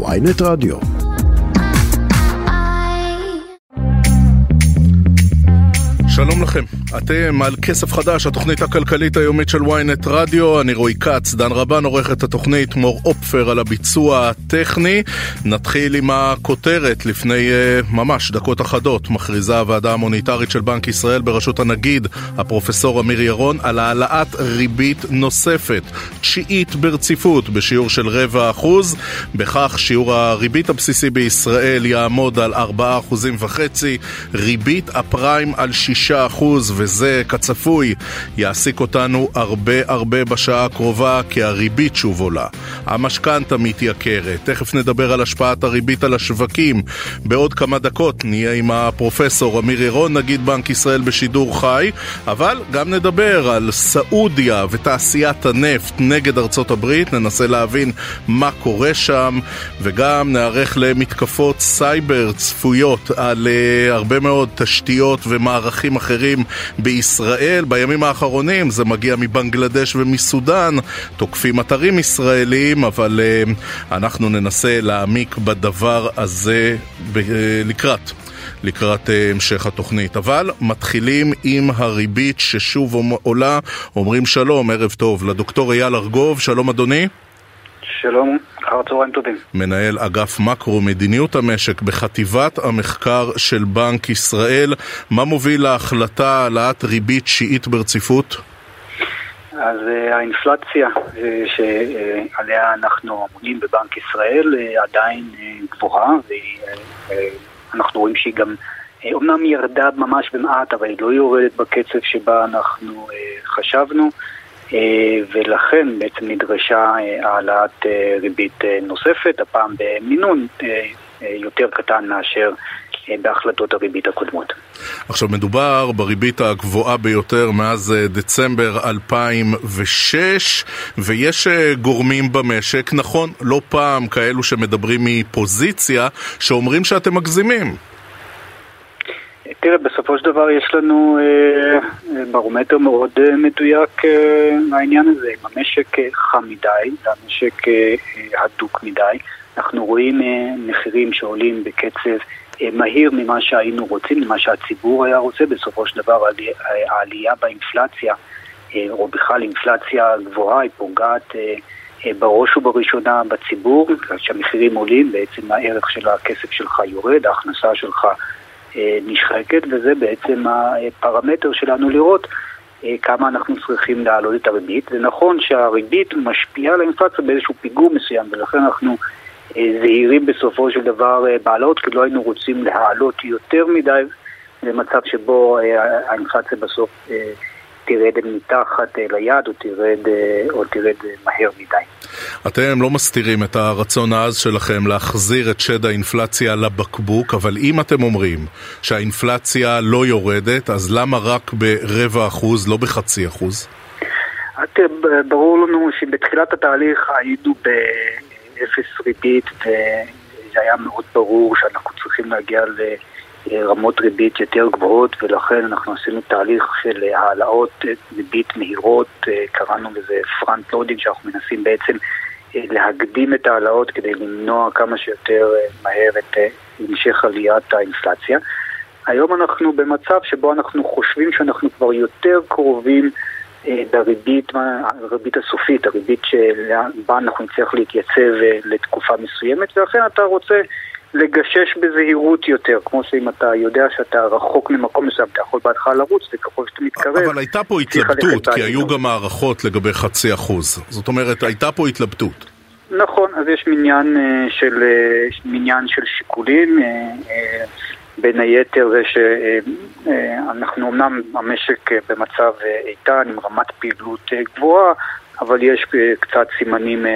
ויינט רדיו. שלום לכם, אתם על כסף חדש, התוכנית הכלכלית היומית של ynet רדיו, אני רועי כץ, דן רבן עורך את התוכנית, מור אופפר על הביצוע הטכני. נתחיל עם הכותרת, לפני uh, ממש דקות אחדות מכריזה הוועדה המוניטרית של בנק ישראל בראשות הנגיד, הפרופסור אמיר ירון, על העלאת ריבית נוספת, תשיעית ברציפות, בשיעור של רבע אחוז. בכך שיעור הריבית הבסיסי בישראל יעמוד על ארבעה אחוזים וחצי, ריבית הפריים על שישה אחוז, וזה כצפוי יעסיק אותנו הרבה הרבה בשעה הקרובה כי הריבית שוב עולה. המשכנתה מתייקרת, תכף נדבר על השפעת הריבית על השווקים. בעוד כמה דקות נהיה עם הפרופסור אמיר ירון, נגיד בנק ישראל בשידור חי, אבל גם נדבר על סעודיה ותעשיית הנפט נגד ארצות הברית, ננסה להבין מה קורה שם, וגם נערך למתקפות סייבר צפויות על uh, הרבה מאוד תשתיות ומערכים אחרים בישראל. בימים האחרונים זה מגיע מבנגלדש ומסודאן, תוקפים אתרים ישראלים, אבל uh, אנחנו ננסה להעמיק בדבר הזה uh, לקראת. לקראת uh, המשך התוכנית. אבל מתחילים עם הריבית ששוב עולה. אומרים שלום, ערב טוב, לדוקטור אייל ארגוב, שלום אדוני. שלום, אחר צהריים טובים. מנהל אגף מקרו מדיניות המשק בחטיבת המחקר של בנק ישראל. מה מוביל להחלטה העלאת ריבית שיעית ברציפות? אז uh, האינפלציה uh, שעליה אנחנו אמונים בבנק ישראל uh, עדיין גבוהה ואנחנו רואים שהיא גם אומנם ירדה ממש במעט אבל היא לא יורדת בקצב שבה אנחנו חשבנו ולכן בעצם נדרשה העלאת ריבית נוספת, הפעם במינון יותר קטן מאשר בהחלטות הריבית הקודמות. עכשיו מדובר בריבית הגבוהה ביותר מאז דצמבר 2006 ויש גורמים במשק, נכון, לא פעם כאלו שמדברים מפוזיציה, שאומרים שאתם מגזימים. תראה, בסופו של דבר יש לנו אה, ברומטר מאוד אה, מדויק אה, לעניין הזה. אם המשק אה, חם מדי, והמשק אה, הדוק מדי, אנחנו רואים אה, מחירים שעולים בקצב אה, מהיר ממה שהיינו רוצים, ממה שהציבור היה רוצה. בסופו של דבר העלייה, באינפלציה, אה, או בכלל אינפלציה גבוהה, היא פוגעת אה, אה, בראש ובראשונה בציבור. כשהמחירים עולים, בעצם הערך של הכסף שלך יורד, ההכנסה שלך נשחקת, וזה בעצם הפרמטר שלנו לראות כמה אנחנו צריכים להעלות את הריבית. זה נכון שהריבית משפיעה על האינפלציה באיזשהו פיגור מסוים, ולכן אנחנו זהירים בסופו של דבר בהעלות, כי לא היינו רוצים להעלות יותר מדי למצב שבו האינפלציה בסוף תרד מתחת ליד או תרד, או תרד מהר מדי. אתם לא מסתירים את הרצון העז שלכם להחזיר את שד האינפלציה לבקבוק, אבל אם אתם אומרים שהאינפלציה לא יורדת, אז למה רק ברבע אחוז, לא בחצי אחוז? את, ברור לנו שבתחילת התהליך היינו באפס ריבית וזה היה מאוד ברור שאנחנו צריכים להגיע ל... רמות ריבית יותר גבוהות ולכן אנחנו עשינו תהליך של העלאות ריבית מהירות, קראנו לזה front loading שאנחנו מנסים בעצם להקדים את ההעלאות כדי למנוע כמה שיותר מהר את המשך עליית האינפלציה. היום אנחנו במצב שבו אנחנו חושבים שאנחנו כבר יותר קרובים לריבית, הריבית הסופית, הריבית שבה אנחנו נצטרך להתייצב לתקופה מסוימת ולכן אתה רוצה לגשש בזהירות יותר, כמו שאם אתה יודע שאתה רחוק ממקום מסוים, אתה יכול בהתחלה לרוץ, וככל שאתה מתקרב... אבל הייתה פה התלבטות, כי היו גם הערכות לגבי חצי אחוז. זאת אומרת, הייתה פה התלבטות. נכון, אז יש מניין של, מניין של שיקולים. בין היתר זה שאנחנו אמנם המשק במצב איתן עם רמת פעילות גבוהה, אבל יש קצת סימנים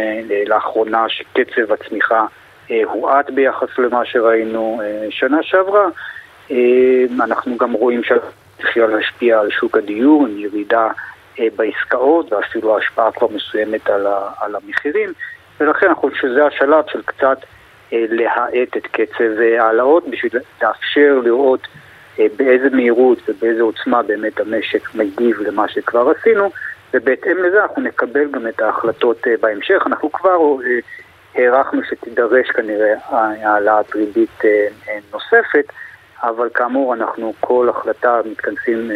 לאחרונה שקצב הצמיחה הואט ביחס למה שראינו שנה שעברה. אנחנו גם רואים שהתחילה להשפיע על שוק הדיור עם ירידה בעסקאות ואפילו השפעה כבר מסוימת על המחירים ולכן אנחנו חושבים שזה השלב של קצת להאט את קצב ההעלאות בשביל לאפשר לראות באיזה מהירות ובאיזה עוצמה באמת המשק מגיב למה שכבר עשינו ובהתאם לזה אנחנו נקבל גם את ההחלטות בהמשך. אנחנו כבר הערכנו שתידרש כנראה העלאת ריבית נוספת, אבל כאמור אנחנו כל החלטה מתכנסים,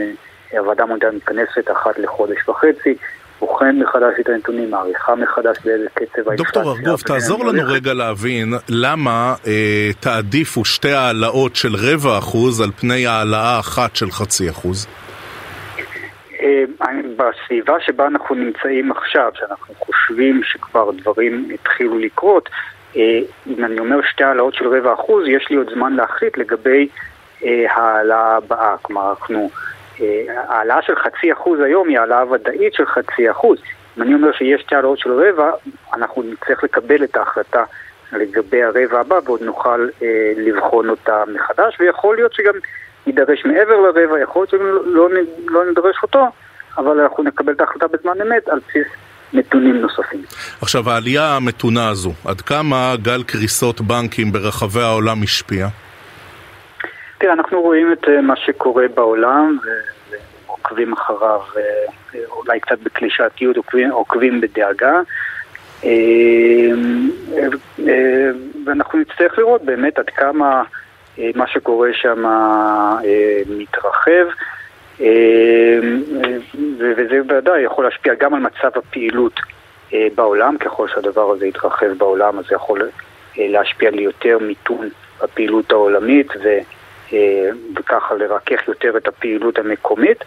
הוועדה המונדיאלית מתכנסת אחת לחודש וחצי. בוחן מחדש את הנתונים, מעריכה מחדש באיזה קצב האינפלציה. דוקטור ארגוב, תעזור לנו רגע להבין למה אה, תעדיפו שתי העלאות של רבע אחוז על פני העלאה אחת של חצי אחוז. אה, בסביבה שבה אנחנו נמצאים עכשיו, שאנחנו חושבים שכבר דברים התחילו לקרות, אה, אם אני אומר שתי העלאות של רבע אחוז, יש לי עוד זמן להחליט לגבי אה, העלאה הבאה. כלומר, אנחנו... העלאה של חצי אחוז היום היא העלאה ודאית של חצי אחוז. אם אני אומר שיש שתי העלאות של רבע, אנחנו נצטרך לקבל את ההחלטה לגבי הרבע הבא ועוד נוכל אה, לבחון אותה מחדש, ויכול להיות שגם יידרש מעבר לרבע, יכול להיות שגם לא, לא נדרש אותו, אבל אנחנו נקבל את ההחלטה בזמן אמת על בסיס נתונים נוספים. עכשיו, העלייה המתונה הזו, עד כמה גל קריסות בנקים ברחבי העולם השפיע? תראה, אנחנו רואים את אה, מה שקורה בעולם ועוקבים אחריו, אה, אולי קצת בקלישתיות, עוקבים, עוקבים בדאגה. אה, ואנחנו נצטרך לראות באמת עד כמה מה שקורה שם מתרחב. וזה בוודאי יכול להשפיע גם על מצב הפעילות בעולם, ככל שהדבר הזה יתרחב בעולם, אז זה יכול להשפיע על יותר מיתון בפעילות העולמית. אה, וככה לרכך יותר את הפעילות המקומית.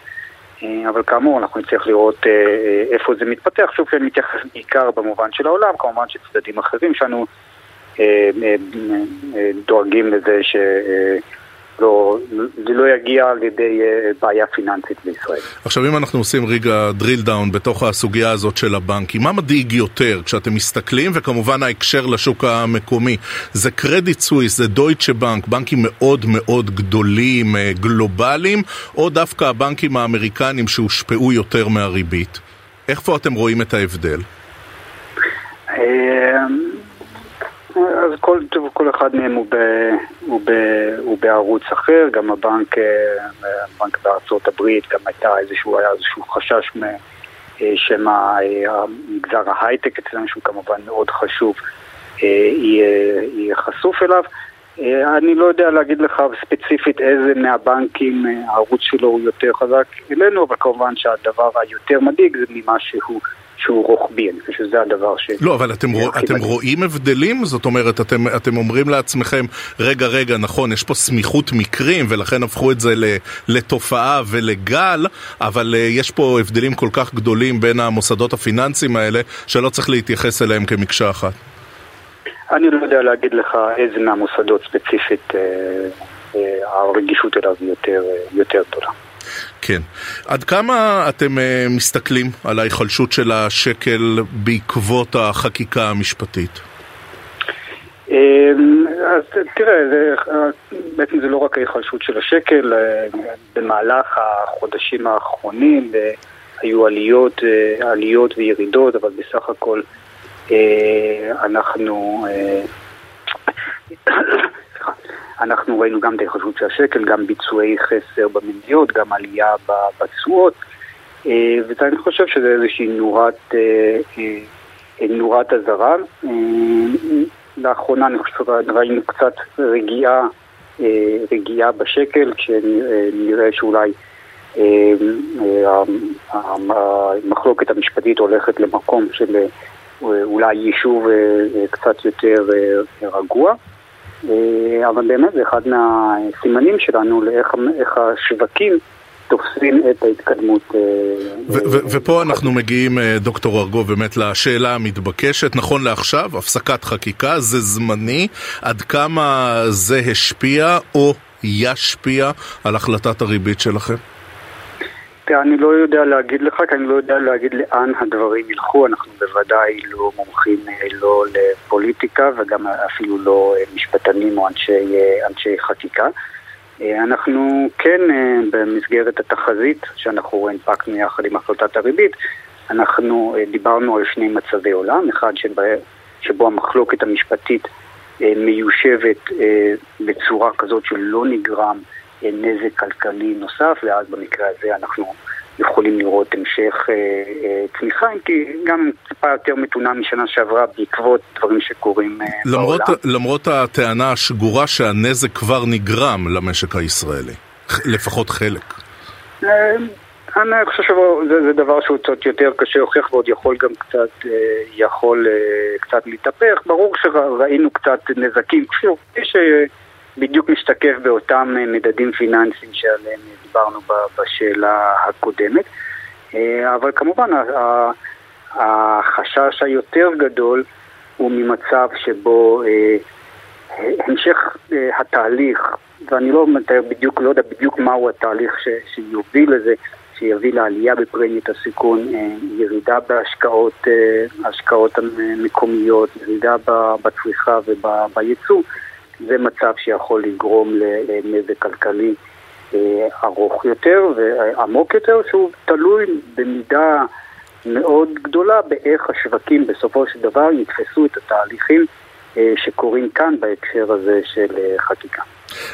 אה, אבל כאמור, אנחנו נצטרך לראות אה, איפה זה מתפתח. שוב, אני מתייחס בעיקר במובן של העולם, כמובן שצדדים אחרים שלנו דואגים לזה ש... לא, זה לא יגיע על ידי אה, בעיה פיננסית בישראל. עכשיו אם אנחנו עושים רגע drill down בתוך הסוגיה הזאת של הבנקים, מה מדאיג יותר כשאתם מסתכלים, וכמובן ההקשר לשוק המקומי, זה קרדיט סוויס, זה דויטשה בנק, בנקים מאוד מאוד גדולים, אה, גלובליים, או דווקא הבנקים האמריקנים שהושפעו יותר מהריבית? איפה אתם רואים את ההבדל? אז כל, כל אחד מהם הוא, ב, הוא, ב, הוא בערוץ אחר, גם הבנק, אה, הבנק בארצות הברית, גם הייתה איזשהו, היה איזשהו חשש אה, שמא אה, המגזר ההייטק אצלנו, שהוא כמובן מאוד חשוב, יהיה, יהיה חשוף אליו. אני לא יודע להגיד לך ספציפית איזה מהבנקים הערוץ שלו הוא יותר חזק אלינו, אבל כמובן שהדבר היותר מדאיג זה ממה שהוא שהוא רוחבי, אני חושב שזה הדבר ש... לא, אבל אתם, רוא, אתם רואים הבדלים? זאת אומרת, אתם, אתם אומרים לעצמכם, רגע, רגע, נכון, יש פה סמיכות מקרים, ולכן הפכו את זה לתופעה ולגל, אבל uh, יש פה הבדלים כל כך גדולים בין המוסדות הפיננסיים האלה, שלא צריך להתייחס אליהם כמקשה אחת. אני לא יודע להגיד לך איזה מהמוסדות ספציפית uh, uh, הרגישות אליו יותר, uh, יותר גדולה. כן. עד כמה אתם uh, מסתכלים על ההיחלשות של השקל בעקבות החקיקה המשפטית? אמ, אז תראה, זה, בעצם זה לא רק ההיחלשות של השקל, אה, במהלך החודשים האחרונים אה, היו עליות, עליות וירידות, אבל בסך הכל אנחנו אנחנו ראינו גם את ההתחשבות של השקל, גם ביצועי חסר במניות, גם עלייה בתשואות, אה, ואני חושב שזה איזושהי נורת, אה, אה, נורת אזהרה. לאחרונה אני חושב שראינו קצת רגיעה, רגיעה בשקל, כשנראה שאולי המחלוקת המשפטית הולכת למקום של אולי יישוב קצת יותר רגוע. אה, אבל באמת זה אחד מהסימנים שלנו לאיך השווקים תופסים את ההתקדמות. אה, ופה אנחנו מגיעים, אה, דוקטור ארגוב, באמת לשאלה המתבקשת. נכון לעכשיו, הפסקת חקיקה זה זמני. עד כמה זה השפיע או ישפיע על החלטת הריבית שלכם? תראה, אני לא יודע להגיד לך, כי אני לא יודע להגיד לאן הדברים ילכו. אנחנו בוודאי לא מומחים אה, לא לפוליטיקה וגם אפילו לא אה, משפטנים או אנשי, אה, אנשי חקיקה. אנחנו כן במסגרת התחזית שאנחנו הנפקנו יחד עם החלטת הריבית, אנחנו דיברנו על שני מצבי עולם, אחד שבו, שבו המחלוקת המשפטית מיושבת בצורה כזאת שלא נגרם נזק כלכלי נוסף, ואז במקרה הזה אנחנו יכולים לראות המשך צמיחה, אם כי גם טיפה יותר מתונה משנה שעברה בעקבות דברים שקורים למרות, בעולם. למרות הטענה השגורה שהנזק כבר נגרם למשק הישראלי, לפחות חלק. אני חושב שזה זה דבר שהוא קצת יותר קשה להוכיח ועוד יכול גם קצת, אה, יכול אה, קצת להתהפך. ברור שראינו קצת נזקים, כפי שבדיוק משתקף באותם אה, מדדים פיננסיים שעליהם דיברנו בשאלה הקודמת. אבל כמובן החשש היותר גדול הוא ממצב שבו המשך התהליך, ואני לא מתאר בדיוק, לא יודע בדיוק מהו התהליך ש, שיוביל לזה, שיביא לעלייה בפרמיית הסיכון, אה, ירידה בהשקעות אה, השקעות מקומיות, ירידה בצריכה ובייצוא, זה מצב שיכול לגרום לנזק כלכלי אה, ארוך יותר ועמוק יותר, שהוא תלוי במידה מאוד גדולה באיך השווקים בסופו של דבר יתפסו את התהליכים שקורים כאן בהקשר הזה של חקיקה.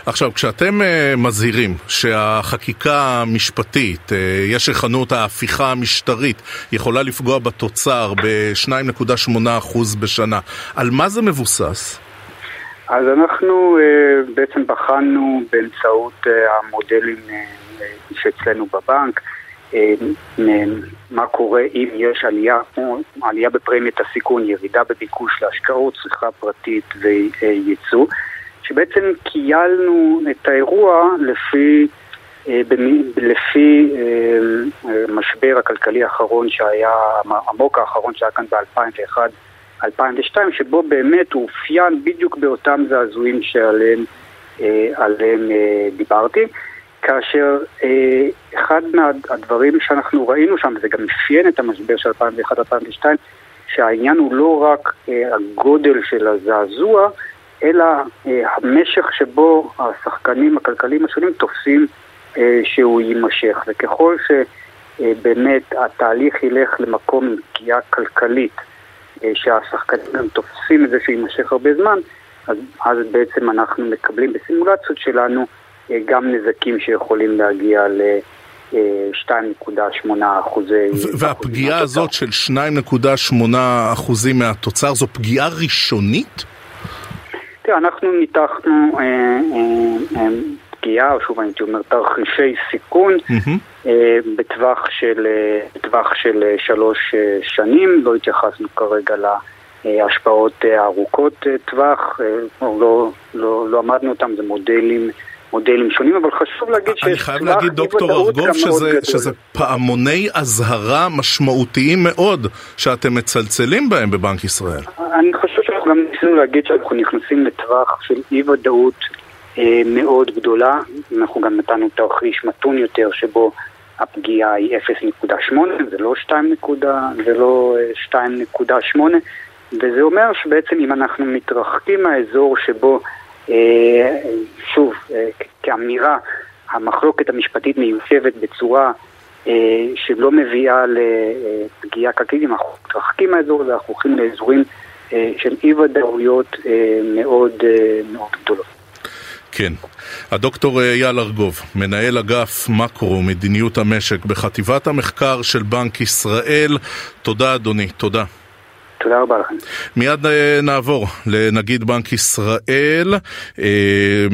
עכשיו, כשאתם uh, מזהירים שהחקיקה המשפטית, uh, יש היכנות ההפיכה המשטרית, יכולה לפגוע בתוצר ב-2.8% בשנה, על מה זה מבוסס? אז אנחנו uh, בעצם בחנו באמצעות uh, המודלים uh, שאצלנו בבנק, uh, מה קורה אם יש עלייה, עלייה בפרמיית הסיכון, ירידה בביקוש להשקעות, צריכה פרטית וייצוא. שבעצם קיילנו את האירוע לפי, אה, לפי אה, משבר הכלכלי האחרון שהיה, המוק האחרון שהיה כאן ב-2001-2002, שבו באמת הוא אופיין בדיוק באותם זעזועים שעליהם אה, דיברתי. כאשר אה, אחד מהדברים שאנחנו ראינו שם, וזה גם אפיין את המשבר של 2001-2002, שהעניין הוא לא רק אה, הגודל של הזעזוע, אלא אה, המשך שבו השחקנים הכלכליים השונים תופסים אה, שהוא יימשך. וככל שבאמת התהליך ילך למקום עם פגיעה כלכלית, אה, שהשחקנים גם תופסים את זה שהוא יימשך הרבה זמן, אז, אז בעצם אנחנו מקבלים בסימולציות שלנו גם נזקים שיכולים להגיע ל... 2.8 אחוזי... והפגיעה הזאת של 2.8 אחוזים מהתוצר זו פגיעה ראשונית? תראה, אנחנו ניתחנו אה, אה, אה, פגיעה, או שוב הייתי אומר תרחישי סיכון mm-hmm. בטווח של, בטווח של שלוש שנים, לא התייחסנו כרגע להשפעות ארוכות טווח, לא, לא, לא עמדנו אותם, זה מודלים מודלים שונים, אבל חשוב להגיד שיש... אני חייב להגיד, דוקטור ארגוב, שזה, שזה פעמוני אזהרה משמעותיים מאוד שאתם מצלצלים בהם בבנק ישראל. אני חושב שאנחנו גם ניסינו להגיד שאנחנו נכנסים לטווח של אי-ודאות אה, מאוד גדולה. אנחנו גם נתנו תרחיש מתון יותר, שבו הפגיעה היא 0.8, זה לא 2, זה לא 2.8, אה, וזה אומר שבעצם אם אנחנו מתרחקים מהאזור שבו אה, שוב, אה, כאמירה, המחלוקת המשפטית מיושבת בצורה אה, שלא מביאה לפגיעה כלכלית, אם אנחנו מתרחקים מהאזור הזה, אנחנו הולכים לאזורים של אי ודאויות מאוד מאוד גדולות. כן. הדוקטור אייל ארגוב, מנהל אגף מקרו, מדיניות המשק בחטיבת המחקר של בנק ישראל. תודה אדוני, תודה. תודה רבה לכם. מיד אה, נעבור לנגיד בנק ישראל. אה,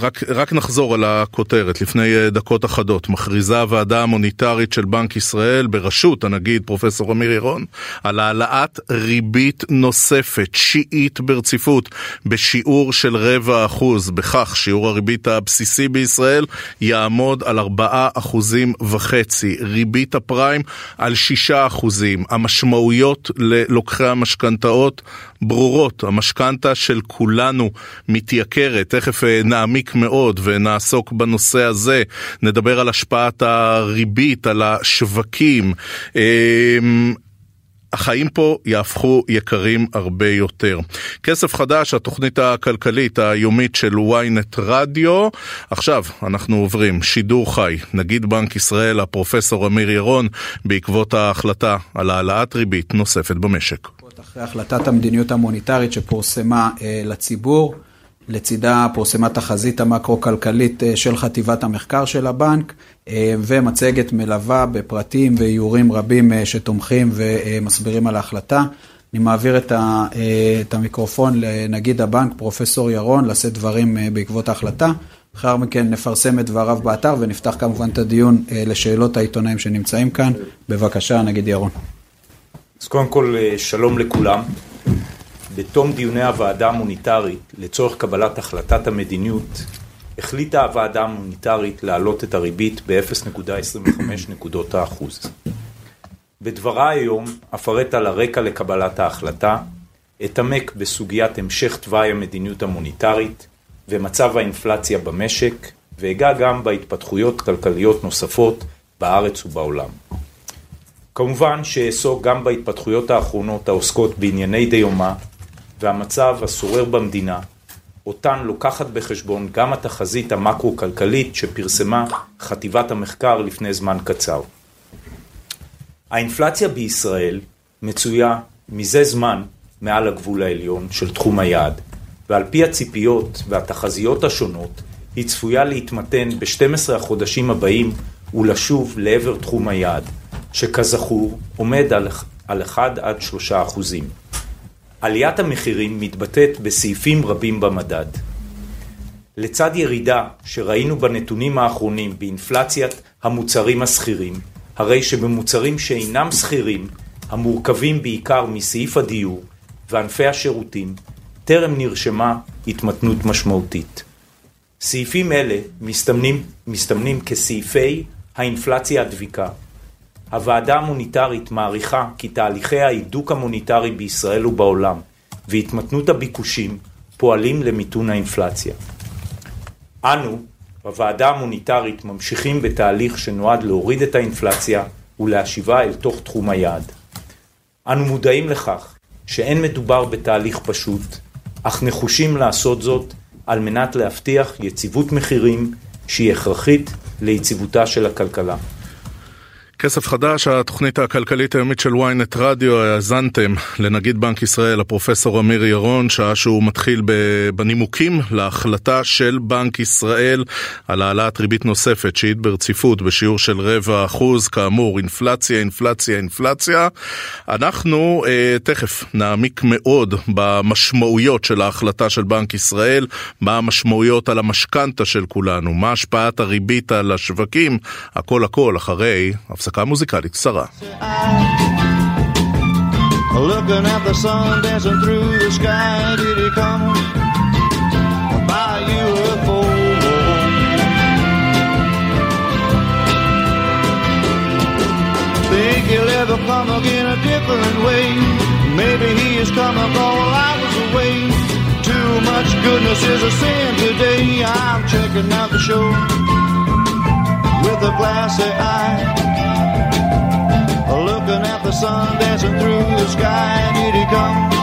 רק, רק נחזור על הכותרת. לפני אה, דקות אחדות מכריזה הוועדה המוניטרית של בנק ישראל בראשות הנגיד פרופסור אמיר ירון על העלאת ריבית נוספת, שיעית ברציפות, בשיעור של רבע אחוז. בכך שיעור הריבית הבסיסי בישראל יעמוד על ארבעה אחוזים וחצי. ריבית הפריים על שישה אחוזים. המשמעויות ללוקחים לוקחי המשכנתאות ברורות. המשכנתה של כולנו מתייקרת. תכף אה, נעמיק מאוד ונעסוק בנושא הזה. נדבר על השפעת הריבית, על השווקים. החיים פה יהפכו יקרים הרבה יותר. כסף חדש, התוכנית הכלכלית היומית של ynet רדיו. עכשיו אנחנו עוברים שידור חי, נגיד בנק ישראל, הפרופסור אמיר ירון, בעקבות ההחלטה על העלאת ריבית נוספת במשק. אחרי החלטת המדיניות המוניטרית שפורסמה אה, לציבור, לצידה פורסמה תחזית המקרו-כלכלית של חטיבת המחקר של הבנק, ומצגת מלווה בפרטים ואיורים רבים שתומכים ומסבירים על ההחלטה. אני מעביר את, ה, את המיקרופון לנגיד הבנק, פרופסור ירון, לשאת דברים בעקבות ההחלטה. לאחר מכן נפרסם את דבריו באתר ונפתח כמובן את הדיון לשאלות העיתונאים שנמצאים כאן. בבקשה, נגיד ירון. אז קודם כל, שלום לכולם. בתום דיוני הוועדה המוניטרית לצורך קבלת החלטת המדיניות, החליטה הוועדה המוניטרית להעלות את הריבית ב-0.25 נקודות האחוז. בדבריי היום אפרט על הרקע לקבלת ההחלטה, אתעמק בסוגיית המשך תוואי המדיניות המוניטרית ומצב האינפלציה במשק, ואגע גם בהתפתחויות כלכליות נוספות בארץ ובעולם. כמובן שאעסוק גם בהתפתחויות האחרונות העוסקות בענייני דיומא והמצב השורר במדינה, אותן לוקחת בחשבון גם התחזית המקרו-כלכלית שפרסמה חטיבת המחקר לפני זמן קצר. האינפלציה בישראל מצויה מזה זמן מעל הגבול העליון של תחום היעד, ועל פי הציפיות והתחזיות השונות, היא צפויה להתמתן ב-12 החודשים הבאים ולשוב לעבר תחום היעד, שכזכור עומד על 1 עד 3 אחוזים. עליית המחירים מתבטאת בסעיפים רבים במדד. לצד ירידה שראינו בנתונים האחרונים באינפלציית המוצרים הסחירים, הרי שבמוצרים שאינם סחירים, המורכבים בעיקר מסעיף הדיור וענפי השירותים, טרם נרשמה התמתנות משמעותית. סעיפים אלה מסתמנים, מסתמנים כסעיפי האינפלציה הדביקה. הוועדה המוניטרית מעריכה כי תהליכי ההידוק המוניטרי בישראל ובעולם והתמתנות הביקושים פועלים למיתון האינפלציה. אנו, בוועדה המוניטרית, ממשיכים בתהליך שנועד להוריד את האינפלציה ולהשיבה אל תוך תחום היעד. אנו מודעים לכך שאין מדובר בתהליך פשוט, אך נחושים לעשות זאת על מנת להבטיח יציבות מחירים שהיא הכרחית ליציבותה של הכלכלה. כסף חדש, התוכנית הכלכלית היומית של ynet רדיו, האזנתם לנגיד בנק ישראל, הפרופסור אמיר ירון, שעה שהוא מתחיל בנימוקים להחלטה של בנק ישראל על העלאת ריבית נוספת, שהיא ברציפות בשיעור של רבע אחוז, כאמור, אינפלציה, אינפלציה, אינפלציה. אנחנו אה, תכף נעמיק מאוד במשמעויות של ההחלטה של בנק ישראל, מה המשמעויות על המשכנתה של כולנו, מה השפעת הריבית על השווקים, הכל הכל אחרי הפסקה מוזיקלית קצרה. Looking at the sun dancing through the sky, did he come by UFO? Think he'll ever come again a different way. Maybe he is coming while I was away. Too much goodness is a sin today. I'm checking out the show with a glassy eye. Looking at the sun dancing through the sky, did he come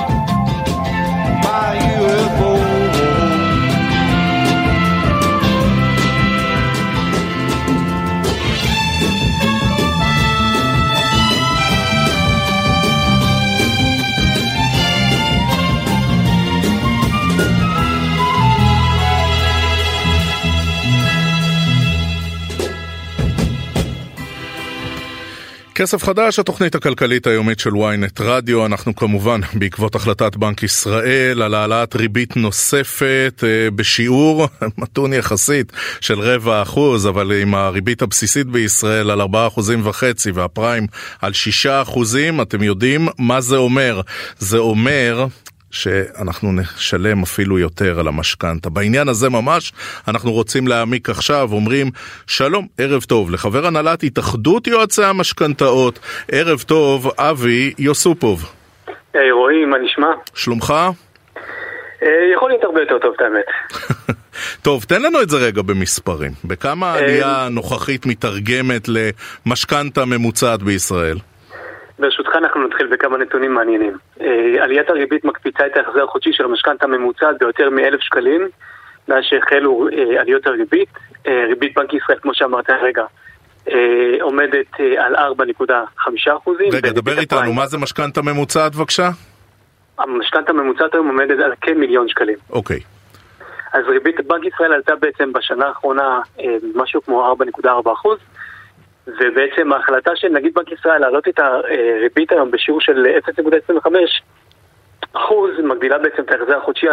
כסף חדש, התוכנית הכלכלית היומית של ynet רדיו, אנחנו כמובן בעקבות החלטת בנק ישראל על העלאת ריבית נוספת בשיעור מתון יחסית של רבע אחוז, אבל עם הריבית הבסיסית בישראל על ארבעה אחוזים וחצי והפריים על שישה אחוזים, אתם יודעים מה זה אומר? זה אומר שאנחנו נשלם אפילו יותר על המשכנתה. בעניין הזה ממש אנחנו רוצים להעמיק עכשיו, אומרים שלום, ערב טוב לחבר הנהלת התאחדות יועצי המשכנתאות, ערב טוב, אבי יוסופוב. היי רועי, מה נשמע? שלומך? יכול להיות הרבה יותר טוב, את האמת. טוב, תן לנו את זה רגע במספרים. בכמה העלייה הנוכחית מתרגמת למשכנתה ממוצעת בישראל? ברשותך אנחנו נתחיל בכמה נתונים מעניינים. עליית הריבית מקפיצה את ההחזר החודשי של המשכנתה הממוצעת ביותר מאלף שקלים מאז שהחלו עליות הריבית. ריבית בנק ישראל, כמו שאמרת הרגע, עומדת על 4.5 אחוזים. רגע, דבר איתנו, מה זה משכנתה ממוצעת בבקשה? המשכנתה הממוצעת היום עומדת על כמיליון שקלים. אוקיי. אז ריבית בנק ישראל עלתה בעצם בשנה האחרונה אה, משהו כמו 4.4 אחוז, ובעצם ההחלטה של נגיד בנק ישראל להעלות את הריבית היום בשיעור של 0.25 אחוז, מגדילה בעצם את ההחזר החודשי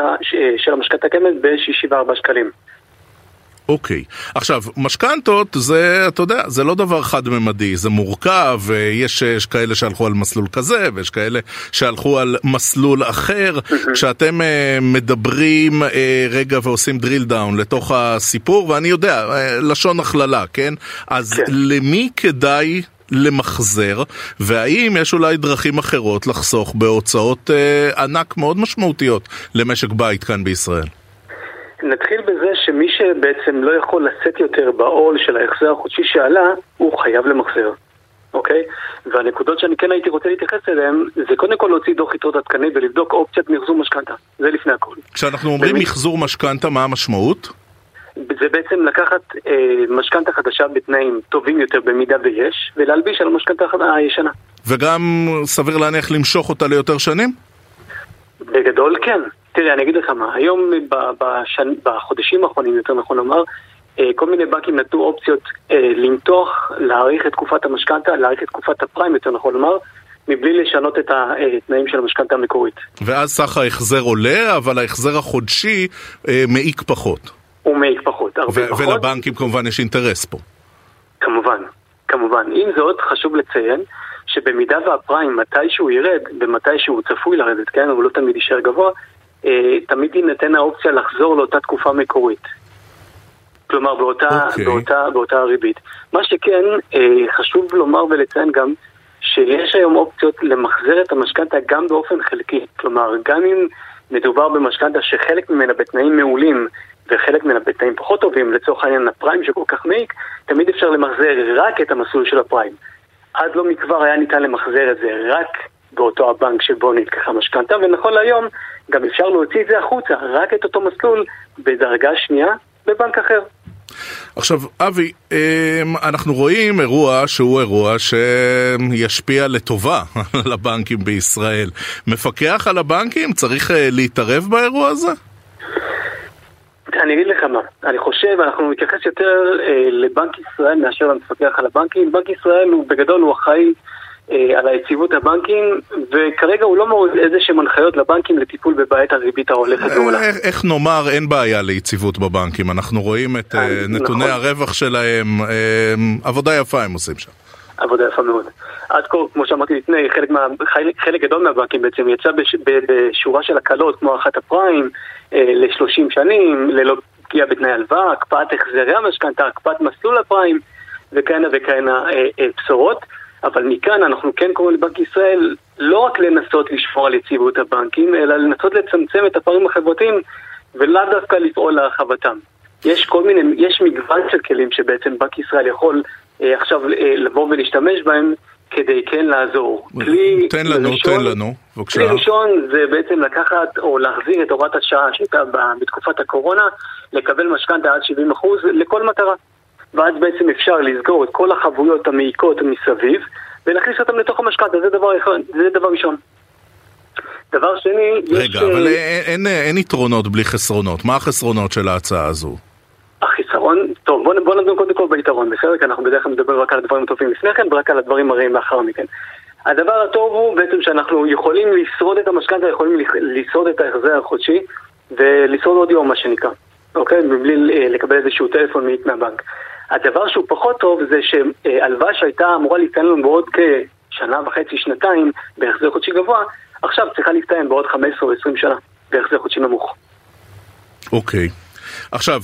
של המשכנתא הקיימת ב-64 שקלים. אוקיי. Okay. עכשיו, משכנתות זה, אתה יודע, זה לא דבר חד-ממדי, זה מורכב, יש, יש כאלה שהלכו על מסלול כזה, ויש כאלה שהלכו על מסלול אחר. כשאתם uh, מדברים uh, רגע ועושים drill down לתוך הסיפור, ואני יודע, uh, לשון הכללה, כן? אז כן. למי כדאי למחזר, והאם יש אולי דרכים אחרות לחסוך בהוצאות uh, ענק מאוד משמעותיות למשק בית כאן בישראל? נתחיל בזה שמי שבעצם לא יכול לשאת יותר בעול של ההחזר החודשי שעלה, הוא חייב למחזר, אוקיי? והנקודות שאני כן הייתי רוצה להתייחס אליהן, זה קודם כל להוציא דוח יתרות עדכני ולבדוק אופציית מחזור משכנתה. זה לפני הכל. כשאנחנו אומרים ומי... מחזור משכנתה, מה המשמעות? זה בעצם לקחת אה, משכנתה חדשה בתנאים טובים יותר במידה ויש, ולהלביש על המשכנתה הישנה. וגם סביר להניח למשוך אותה ליותר שנים? בגדול כן. תראה, אני אגיד לך מה, היום בשנ... בחודשים האחרונים, יותר נכון לומר, אה, כל מיני בנקים נתנו אופציות אה, למתוח, להאריך את תקופת המשכנתה, להאריך את תקופת הפריים, יותר נכון לומר, מבלי לשנות את התנאים של המשכנתה המקורית. ואז סך ההחזר עולה, אבל ההחזר החודשי אה, מעיק פחות. הוא מעיק פחות, הרבה פחות. ולבנקים כמובן יש אינטרס פה. כמובן, כמובן. עם זאת, חשוב לציין שבמידה והפריים מתישהו ירד, ומתישהו צפוי לרדת, כן, אבל לא תמיד יישאר גבוה, אה, תמיד תינתן האופציה לחזור לאותה תקופה מקורית. כלומר, באותה, okay. אוקיי. באותה, באותה ריבית. מה שכן, אה, חשוב לומר ולציין גם שיש היום אופציות למחזר את המשכנתה גם באופן חלקי. כלומר, גם אם מדובר במשכנתה שחלק ממנה בתנאים מעולים וחלק ממנה בתנאים פחות טובים, לצורך העניין הפריים שכל כך מעיק, תמיד אפשר למחזר רק את המסלול של הפריים. עד לא מכבר היה ניתן למחזר את זה רק באותו הבנק שבו נלקחה משכנתה, ונכון להיום גם אפשר להוציא את זה החוצה, רק את אותו מסלול בדרגה שנייה בבנק אחר. עכשיו, אבי, אמ, אנחנו רואים אירוע שהוא אירוע שישפיע לטובה על הבנקים בישראל. מפקח על הבנקים צריך אה, להתערב באירוע הזה? אני אגיד לך מה, אני חושב, אנחנו נתייחס יותר אה, לבנק ישראל מאשר למפקח על הבנקים. בנק ישראל הוא בגדול הוא אחראי על היציבות הבנקים, וכרגע הוא לא מוריד איזה שהם הנחיות לבנקים לטיפול בבעיית הריבית ההולכת ועולה. איך, איך נאמר, אין בעיה ליציבות בבנקים, אנחנו רואים את אה, אה נתוני נכון. הרווח שלהם, אה, עבודה יפה הם עושים שם. עבודה יפה מאוד. עד כה, כמו שאמרתי לפני, חלק, מה, חלק, חלק גדול מהבנקים בעצם יצא בש, בשורה של הקלות, כמו הארכת הפריים, אה, ל-30 שנים, ללא פגיעה בתנאי הלוואה, הקפאת החזרי המשכנתה, הקפאת מסלול הפריים, וכהנה וכהנה אה, אה, בשורות. אבל מכאן אנחנו כן קוראים לבנק ישראל לא רק לנסות לשמור על יציבות הבנקים, אלא לנסות לצמצם את הפערים החברתיים ולאו דווקא לפעול להרחבתם. יש כל מיני, יש מגוון של כלים שבעצם בנק ישראל יכול אה, עכשיו אה, לבוא ולהשתמש בהם כדי כן לעזור. כלי תן לנו, ראשון, תן לנו, בבקשה. כלי ראשון זה בעצם לקחת או להחזיר את הוראת השעה שהייתה בתקופת הקורונה, לקבל משכנתה עד 70% לכל מטרה. ואז בעצם אפשר לסגור את כל החבויות המעיקות מסביב ולהכניס אותם לתוך המשכנתה, זה דבר, זה דבר ראשון. דבר שני, רגע, יש... אבל אין, אין, אין יתרונות בלי חסרונות, מה החסרונות של ההצעה הזו? החיסרון, טוב בוא, בוא נדון קודם כל ביתרון, בסדר? כי אנחנו בדרך כלל מדברים רק על הדברים הטובים לפני כן ורק על הדברים הרעים לאחר מכן. הדבר הטוב הוא בעצם שאנחנו יכולים לשרוד את המשכנתה, יכולים לשרוד את ההחזר החודשי ולשרוד עוד יום מה שנקרא, אוקיי? מבלי לקבל איזשהו טלפון מאית מהבנק. הדבר שהוא פחות טוב זה שהלוואה שהייתה אמורה להסתיים לנו בעוד כשנה וחצי, שנתיים, בהחזר חודשי גבוה, עכשיו צריכה להסתיים בעוד 15 או 20 שנה, בהחזר חודשי נמוך. אוקיי. Okay. עכשיו,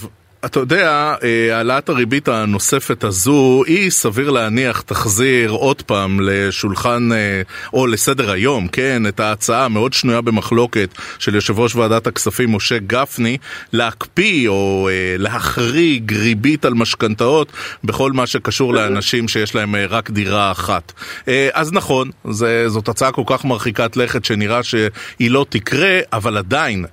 אתה יודע, אה, העלאת הריבית הנוספת הזו, היא סביר להניח תחזיר עוד פעם לשולחן, אה, או לסדר היום, כן, את ההצעה המאוד שנויה במחלוקת של יושב ראש ועדת הכספים משה גפני, להקפיא או אה, להחריג ריבית על משכנתאות בכל מה שקשור לאנשים שיש להם רק דירה אחת. אז נכון, זאת הצעה כל כך מרחיקת לכת שנראה שהיא לא תקרה, אבל עדיין,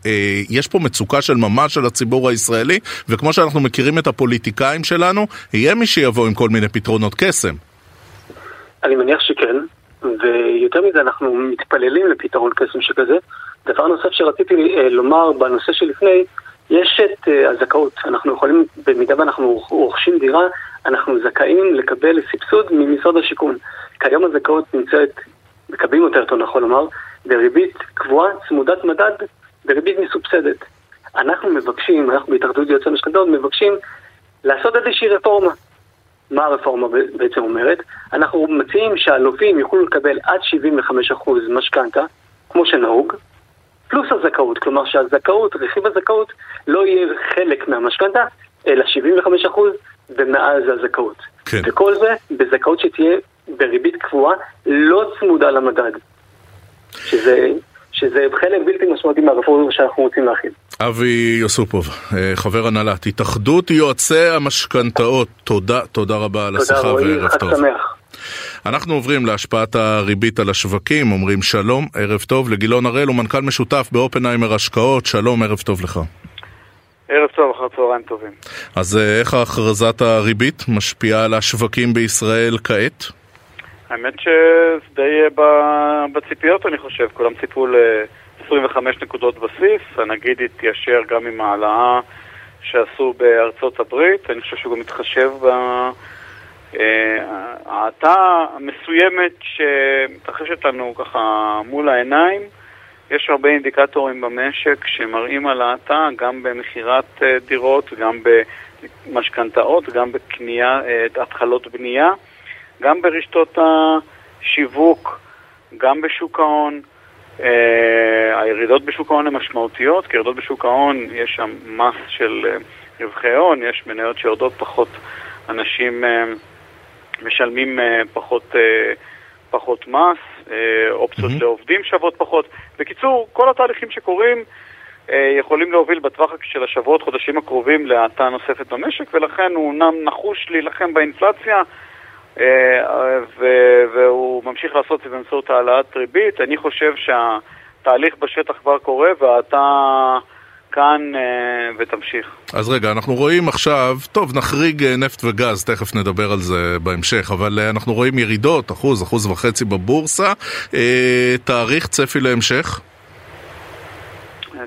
יש פה מצוקה של ממש של הציבור הישראלי, וכמו ש... שאנחנו מכירים את הפוליטיקאים שלנו, יהיה מי שיבוא עם כל מיני פתרונות קסם. אני מניח שכן, ויותר מזה אנחנו מתפללים לפתרון קסם שכזה. דבר נוסף שרציתי אה, לומר בנושא שלפני, יש את uh, הזכאות, אנחנו יכולים, במידה ואנחנו רוכשים דירה, אנחנו זכאים לקבל סבסוד ממשרד השיכון. כיום הזכאות נמצאת, מקבלים אותה יותר נכון לומר, בריבית קבועה, צמודת מדד, בריבית מסובסדת. אנחנו מבקשים, אנחנו בהתאחדות יועצי המשכנתאות מבקשים לעשות איזושהי רפורמה. מה הרפורמה בעצם אומרת? אנחנו מציעים שהלווים יוכלו לקבל עד 75% משכנתה, כמו שנהוג, פלוס הזכאות, כלומר שהזכאות, רכיב הזכאות, לא יהיה חלק מהמשכנתה, אלא 75% ומעל זה הזכאות. כן. וכל זה בזכאות שתהיה בריבית קבועה, לא צמודה למדד. שזה שזה חלק בלתי משמעותי מהרפורמה שאנחנו רוצים להכין. אבי יוסופוב, אה, חבר הנהלת התאחדות יועצי המשכנתאות, תודה, תודה רבה על השיחה וערב טוב. תודה רועי, חג שמח. אנחנו עוברים להשפעת הריבית על השווקים, אומרים שלום, ערב טוב לגילון הראל, הוא מנכ"ל משותף באופנהיימר השקעות, שלום, ערב טוב לך. ערב טוב, אחר צהריים טובים. אז אה, איך הכרזת הריבית משפיעה על השווקים בישראל כעת? האמת שזה די אה, בציפיות אני חושב, כולם ציפו ל-25 נקודות בסיס, הנגיד התיישר גם עם העלאה שעשו בארצות הברית, אני חושב שהוא גם מתחשב בהאטה אה, המסוימת שמתרחשת לנו ככה מול העיניים. יש הרבה אינדיקטורים במשק שמראים על האטה גם במכירת אה, דירות, גם במשכנתאות, גם בקנייה, התחלות בנייה. גם ברשתות השיווק, גם בשוק ההון. Uh, הירידות בשוק ההון הן משמעותיות, כי ירידות בשוק ההון יש שם מס של uh, רווחי הון, יש מניות שיורדות פחות, אנשים uh, משלמים uh, פחות, uh, פחות מס, uh, אופציות mm-hmm. לעובדים שוות פחות. בקיצור, כל התהליכים שקורים uh, יכולים להוביל בטווח של השבועות, חודשים הקרובים להאטה נוספת במשק, ולכן הוא אומנם נחוש להילחם באינפלציה, והוא ממשיך לעשות את זה באמצעות העלאת ריבית. אני חושב שהתהליך בשטח כבר קורה ואתה כאן אה, ותמשיך. אז רגע, אנחנו רואים עכשיו, טוב, נחריג אה, נפט וגז, תכף נדבר על זה בהמשך, אבל אנחנו רואים ירידות, אחוז, אחוז וחצי בבורסה. תאריך צפי להמשך?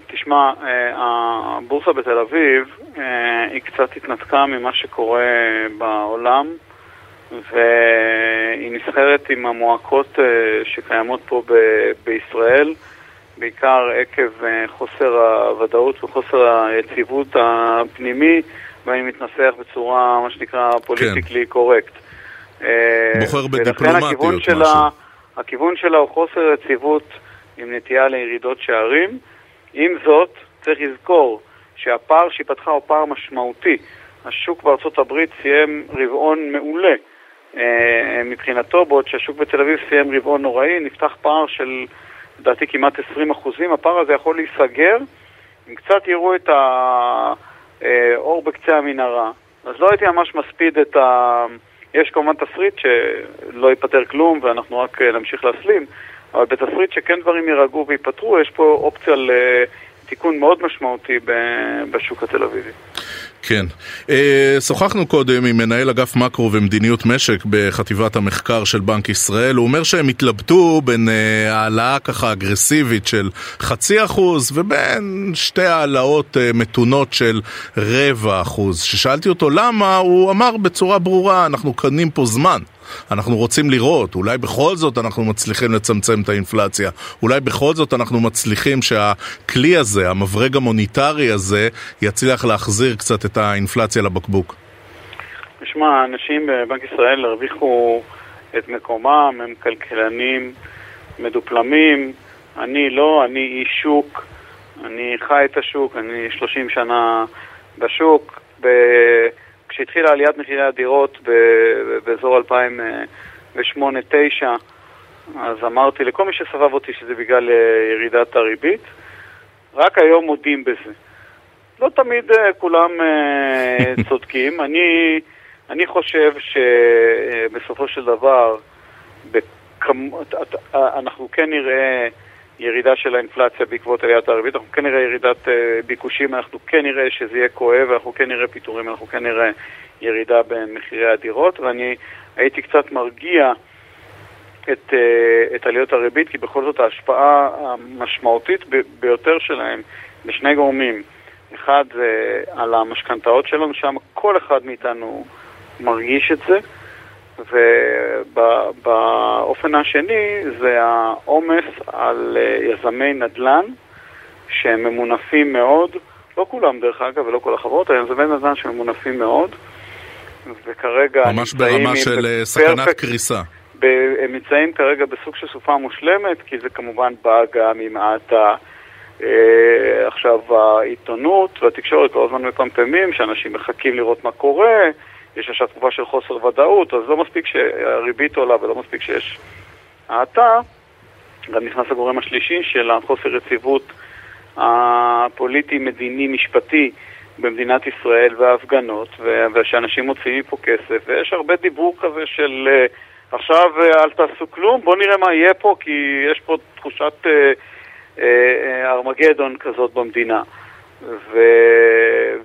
תשמע, הבורסה בתל אביב היא קצת התנתקה ממה שקורה בעולם. והיא נסחרת עם המועקות אה, שקיימות פה ב- בישראל, בעיקר עקב אה, חוסר הוודאות וחוסר היציבות הפנימי, ואני מתנסח בצורה, מה שנקרא, פוליטיקלי כן. קורקט. אה, בוחר בדיפלומטיות משהו. שלה, הכיוון שלה הוא חוסר יציבות עם נטייה לירידות שערים. עם זאת, צריך לזכור שהפער שהיא פתחה הוא פער משמעותי. השוק בארצות הברית סיים רבעון מעולה. אה, מבחינתו, בעוד שהשוק בתל אביב סיים רבעון נוראי, נפתח פער של, לדעתי, כמעט 20 אחוזים. הפער הזה יכול להיסגר אם קצת יראו את האור בקצה המנהרה. אז לא הייתי ממש מספיד את ה... יש כמובן תסריט שלא ייפתר כלום ואנחנו רק אה, נמשיך להסלים, אבל בתסריט שכן דברים יירגעו וייפתרו, יש פה אופציה לתיקון מאוד משמעותי בשוק התל אביבי. כן. אה, שוחחנו קודם עם מנהל אגף מקרו ומדיניות משק בחטיבת המחקר של בנק ישראל. הוא אומר שהם התלבטו בין אה, העלאה ככה אגרסיבית של חצי אחוז ובין שתי העלאות אה, מתונות של רבע אחוז. כששאלתי אותו למה, הוא אמר בצורה ברורה, אנחנו קנים פה זמן. אנחנו רוצים לראות, אולי בכל זאת אנחנו מצליחים לצמצם את האינפלציה, אולי בכל זאת אנחנו מצליחים שהכלי הזה, המברג המוניטרי הזה, יצליח להחזיר קצת את האינפלציה לבקבוק. תשמע, אנשים בבנק ישראל הרוויחו את מקומם, הם כלכלנים מדופלמים, אני לא, אני איש שוק, אני חי את השוק, אני 30 שנה בשוק. ב... כשהתחילה עליית מחירי הדירות באזור 2008-2009, אז אמרתי לכל מי שסבב אותי שזה בגלל אה, ירידת הריבית. רק היום מודים בזה. לא תמיד אה, כולם אה, צודקים. אני, אני חושב שבסופו של דבר, בכמ... אנחנו כן נראה ירידה של האינפלציה בעקבות עליית הריבית, אנחנו כן נראה ירידת אה, ביקושים, אנחנו כן נראה שזה יהיה כואב, אנחנו כן נראה פיטורים, אנחנו כן נראה ירידה במחירי הדירות, ואני הייתי קצת מרגיע את, אה, את עליות הריבית, כי בכל זאת ההשפעה המשמעותית ביותר שלהם לשני גורמים, אחד זה על המשכנתאות שלנו, שם כל אחד מאיתנו מרגיש את זה. ובאופן השני זה העומס על אה, יזמי נדל"ן שהם ממונפים מאוד, לא כולם דרך אגב ולא כל החברות, אבל יזמי נדל"ן שממונפים מאוד וכרגע ממש ברמה של אה, סכנת קריסה. הם נמצאים כרגע בסוג של סופה מושלמת, כי זה כמובן בא גם עם האטה. אה, עכשיו העיתונות והתקשורת כל הזמן מפמפמים, שאנשים מחכים לראות מה קורה, יש עכשיו תקופה של חוסר ודאות, אז לא מספיק שהריבית עולה ולא מספיק שיש האטה, גם נכנס הגורם השלישי של החוסר יציבות הפוליטי-מדיני-משפטי במדינת ישראל וההפגנות, ושאנשים מוציאים מפה כסף, ויש הרבה דיבור כזה של אה, עכשיו אה, אל תעשו כלום, בואו נראה מה יהיה פה, כי יש פה תחושת אה, ארמגדון כזאת במדינה. ו...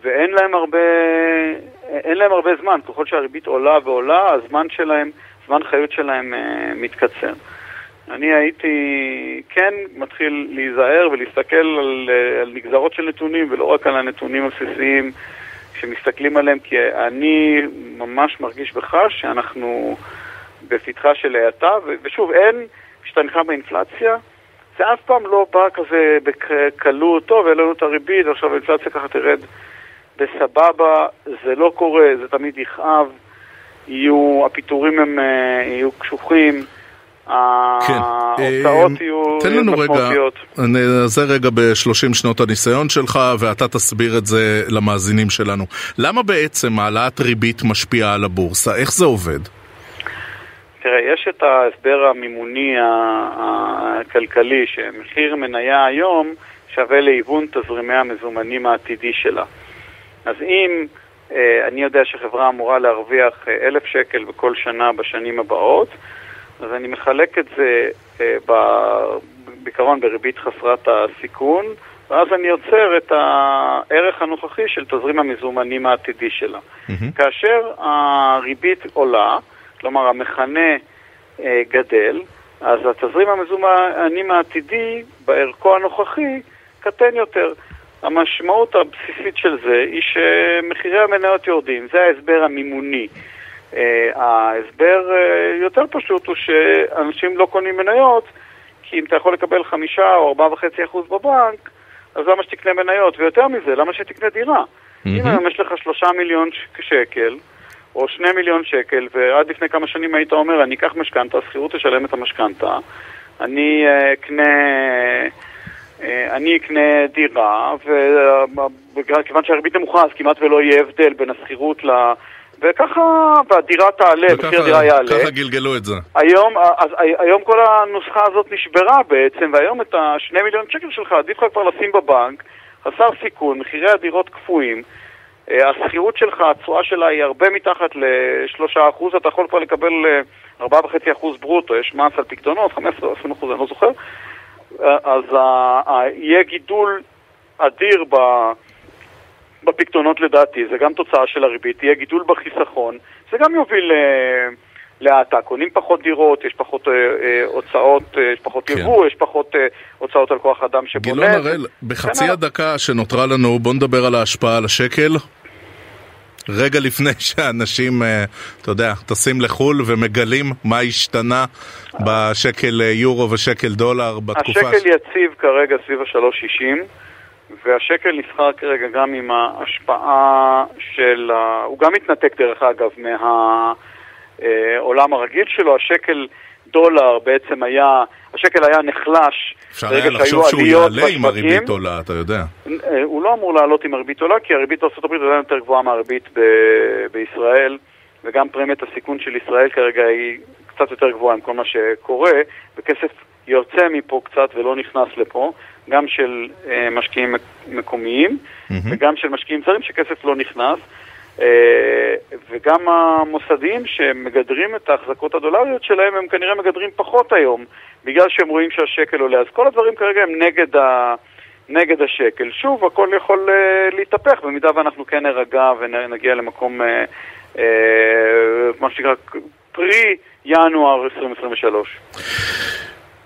ואין להם הרבה, אין להם הרבה זמן, ככל שהריבית עולה ועולה, הזמן שלהם, זמן חיות שלהם uh, מתקצר. אני הייתי כן מתחיל להיזהר ולהסתכל על, uh, על נגזרות של נתונים ולא רק על הנתונים הבסיסיים שמסתכלים עליהם, כי אני ממש מרגיש וחש שאנחנו בפתחה של האטה, ושוב, אין השתנכה באינפלציה, זה אף פעם לא בא כזה בקלות, טוב, העלינו את הריבית, עכשיו האינפלציה ככה תרד בסבבה, זה לא קורה, זה תמיד יכאב, יהיו, הפיטורים הם אה, יהיו קשוחים. כן. ההוצאות אה, יהיו תן לנו רגע, זה רגע ב-30 שנות הניסיון שלך ואתה תסביר את זה למאזינים שלנו. למה בעצם העלאת ריבית משפיעה על הבורסה? איך זה עובד? תראה, יש את ההסבר המימוני הכלכלי, שמחיר מניה היום שווה להיוון תזרימי המזומנים העתידי שלה. אז אם אה, אני יודע שחברה אמורה להרוויח אה, אלף שקל בכל שנה בשנים הבאות, אז אני מחלק את זה אה, בעיקרון בריבית חסרת הסיכון, ואז אני יוצר את הערך הנוכחי של תזרים המזומנים העתידי שלה. Mm-hmm. כאשר הריבית עולה, כלומר המכנה אה, גדל, אז התזרים המזומנים העתידי בערכו הנוכחי קטן יותר. המשמעות הבסיסית של זה היא שמחירי המניות יורדים, זה ההסבר המימוני. Uh, ההסבר uh, יותר פשוט הוא שאנשים לא קונים מניות, כי אם אתה יכול לקבל חמישה או ארבעה וחצי אחוז בבנק, אז למה שתקנה מניות? ויותר מזה, למה שתקנה דירה? Mm-hmm. אם היום יש לך שלושה מיליון שקל, או שני מיליון שקל, ועד לפני כמה שנים היית אומר, אני אקח משכנתה, השכירות תשלם את המשכנתה, אני אה, אקנה... אה, אני אקנה דירה, וכיוון שהריבית נמוכה אז כמעט ולא יהיה הבדל בין השכירות ל... וככה, והדירה תעלה, מחיר הדירה יעלה. ככה גלגלו את זה. היום, אז, היום כל הנוסחה הזאת נשברה בעצם, והיום את השני מיליון שקל שלך עדיף לך כבר לשים בבנק, חסר סיכון, מחירי הדירות קפואים. אה, השכירות שלך, התשואה שלה היא הרבה מתחת ל-3%, אתה יכול כבר לקבל 4.5% אה, ברוטו, יש מס על פקדונות, 15-20%, אני לא זוכר. אה, אז יהיה גידול אדיר בפקדונות לדעתי, זה גם תוצאה של הריבית, יהיה גידול בחיסכון, זה גם יוביל להאטה, קונים פחות דירות, יש פחות אה, אה, הוצאות, אה, יש פחות כן. יבוא, יש פחות אה, הוצאות על כוח אדם שבונה. גילון הראל, בחצי כן, הדקה שנותרה לנו, בוא נדבר על ההשפעה על השקל. רגע לפני שאנשים, אה, אתה יודע, טסים לחו"ל ומגלים מה השתנה בשקל אה, יורו ושקל דולר בתקופה... השקל יציב כרגע סביב ה-3.60 והשקל נסחר כרגע גם עם ההשפעה של... הוא גם מתנתק דרך אגב מהעולם הרגיל שלו, השקל דולר בעצם היה, השקל היה נחלש אפשר היה לחשוב שהוא יעלה עם הריבית עולה, אתה יודע. אה, הוא לא אמור לעלות עם הריבית עולה, כי הריבית בארצות הברית עדיין יותר גבוהה מהריבית ב- בישראל, וגם פרמיית הסיכון של ישראל כרגע היא קצת יותר גבוהה עם כל מה שקורה, וכסף יוצא מפה קצת ולא נכנס לפה, גם של אה, משקיעים מקומיים mm-hmm. וגם של משקיעים זרים שכסף לא נכנס. אה, וגם המוסדיים שמגדרים את ההחזקות הדולריות שלהם, הם כנראה מגדרים פחות היום, בגלל שהם רואים שהשקל עולה. אז כל הדברים כרגע הם נגד, ה... נגד השקל. שוב, הכל יכול uh, להתהפך במידה ואנחנו כן נרגע ונגיע למקום, uh, מה שנקרא, פרי ינואר 2023.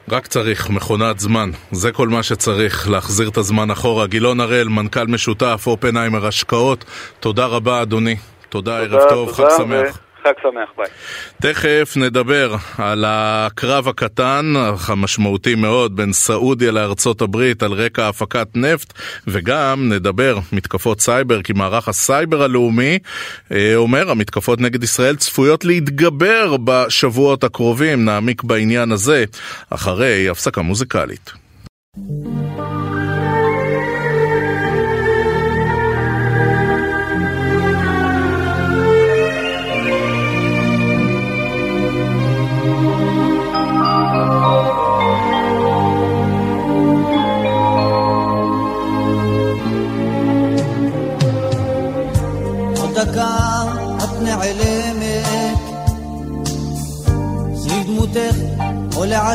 רק צריך מכונת זמן, זה כל מה שצריך, להחזיר את הזמן אחורה. גילון הראל, מנכ"ל משותף, אופנהיימר השקעות, תודה רבה אדוני. תודה, תודה ערב טוב, חג שמח. חג שמח, ביי. תכף נדבר על הקרב הקטן, אך המשמעותי מאוד, בין סעודיה לארצות הברית על רקע הפקת נפט, וגם נדבר מתקפות סייבר, כי מערך הסייבר הלאומי אה, אומר, המתקפות נגד ישראל צפויות להתגבר בשבועות הקרובים. נעמיק בעניין הזה אחרי הפסקה מוזיקלית.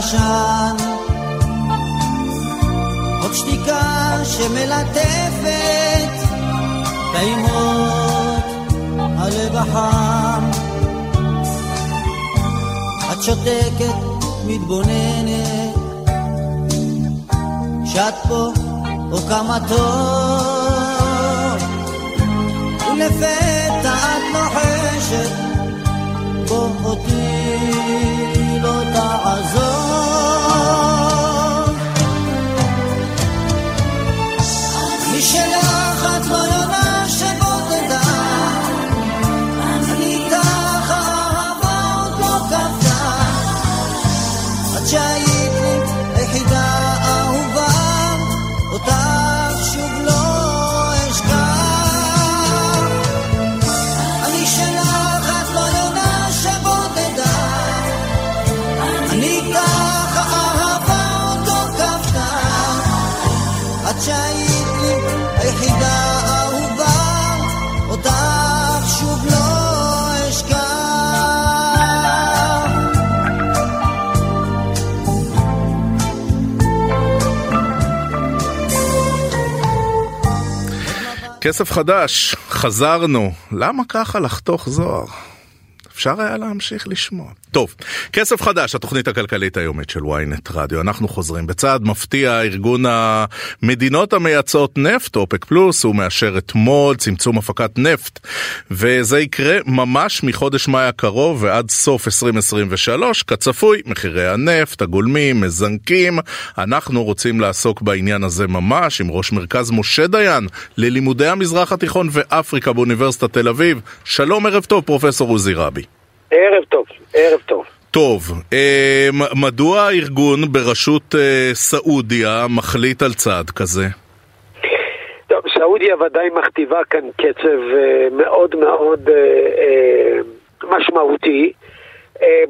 עשן. עוד שתיקה שמלטפת טעימות הלב החם. את שותקת, מתבוננת שאת פה או כמה טוב. ולפתע את נוחשת בוא אותי כסף חדש, חזרנו. למה ככה לחתוך זוהר? אפשר היה להמשיך לשמוע. טוב, כסף חדש, התוכנית הכלכלית היומית של ynet רדיו. אנחנו חוזרים. בצעד מפתיע, ארגון המדינות המייצאות נפט, אופק פלוס, הוא מאשר אתמול צמצום הפקת נפט. וזה יקרה ממש מחודש מאי הקרוב ועד סוף 2023. כצפוי, מחירי הנפט, הגולמים, מזנקים. אנחנו רוצים לעסוק בעניין הזה ממש עם ראש מרכז משה דיין ללימודי המזרח התיכון ואפריקה באוניברסיטת תל אביב. שלום, ערב טוב, פרופסור עוזי רבי. ערב טוב, ערב טוב. טוב, אה, מדוע הארגון בראשות אה, סעודיה מחליט על צעד כזה? טוב, סעודיה ודאי מכתיבה כאן קצב אה, מאוד מאוד משמעותי.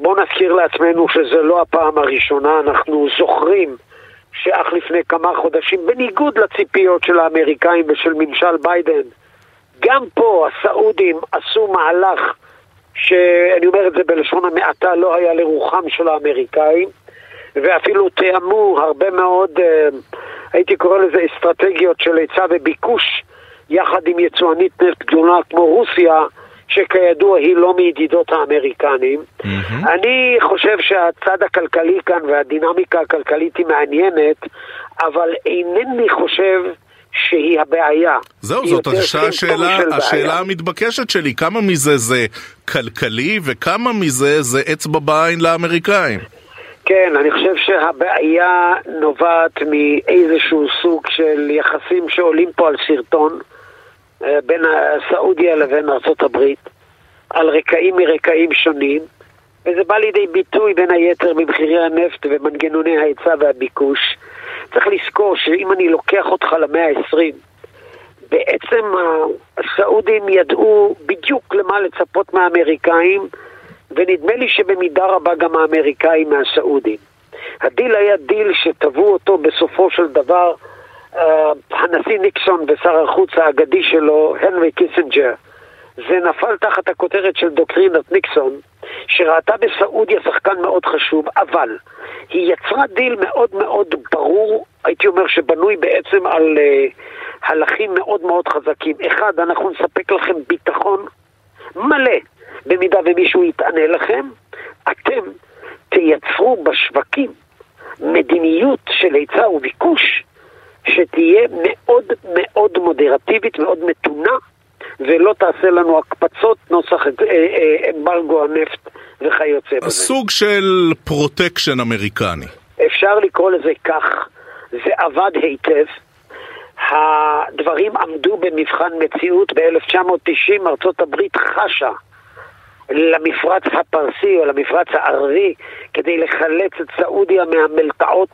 בואו נזכיר לעצמנו שזה לא הפעם הראשונה, אנחנו זוכרים שאך לפני כמה חודשים, בניגוד לציפיות של האמריקאים ושל ממשל ביידן, גם פה הסעודים עשו מהלך שאני אומר את זה בלשון המעטה, לא היה לרוחם של האמריקאים, ואפילו תיאמו הרבה מאוד, אה, הייתי קורא לזה אסטרטגיות של היצע וביקוש, יחד עם יצואנית נפט גדולה כמו רוסיה, שכידוע היא לא מידידות האמריקנים. Mm-hmm. אני חושב שהצד הכלכלי כאן והדינמיקה הכלכלית היא מעניינת, אבל אינני חושב שהיא הבעיה. זהו, זאת השאלה, השאלה המתבקשת שלי, כמה מזה זה כלכלי וכמה מזה זה אצבע בעין לאמריקאים? כן, אני חושב שהבעיה נובעת מאיזשהו סוג של יחסים שעולים פה על סרטון אה, בין סעודיה לבין ארה"ב, על רקעים מרקעים שונים, וזה בא לידי ביטוי בין היתר במחירי הנפט ומנגנוני ההיצע והביקוש. צריך לזכור שאם אני לוקח אותך למאה ה-20, בעצם הסעודים ידעו בדיוק למה לצפות מהאמריקאים, ונדמה לי שבמידה רבה גם האמריקאים מהסעודים. הדיל היה דיל שטבעו אותו בסופו של דבר אה, הנשיא ניקסון ושר החוץ האגדי שלו, הנרי קיסינג'ר. זה נפל תחת הכותרת של דוקטרינת ניקסון, שראתה בסעודיה שחקן מאוד חשוב, אבל היא יצרה דיל מאוד מאוד ברור, הייתי אומר שבנוי בעצם על אה, הלכים מאוד מאוד חזקים. אחד, אנחנו נספק לכם ביטחון מלא, במידה ומישהו יתנכל לכם, אתם תייצרו בשווקים מדיניות של היצע וביקוש שתהיה מאוד מאוד moderate-יבית, מאוד מתונה, ולא תעשה לנו הקפצות נוסח אה, אה, אמברגו הנפט וכיוצא בזה. סוג של פרוטקשן אמריקני. אפשר לקרוא לזה כך, זה עבד היטב. הדברים עמדו במבחן מציאות ב-1990, ארצות הברית חשה למפרץ הפרסי או למפרץ הערבי כדי לחלץ את סעודיה מהמלתעות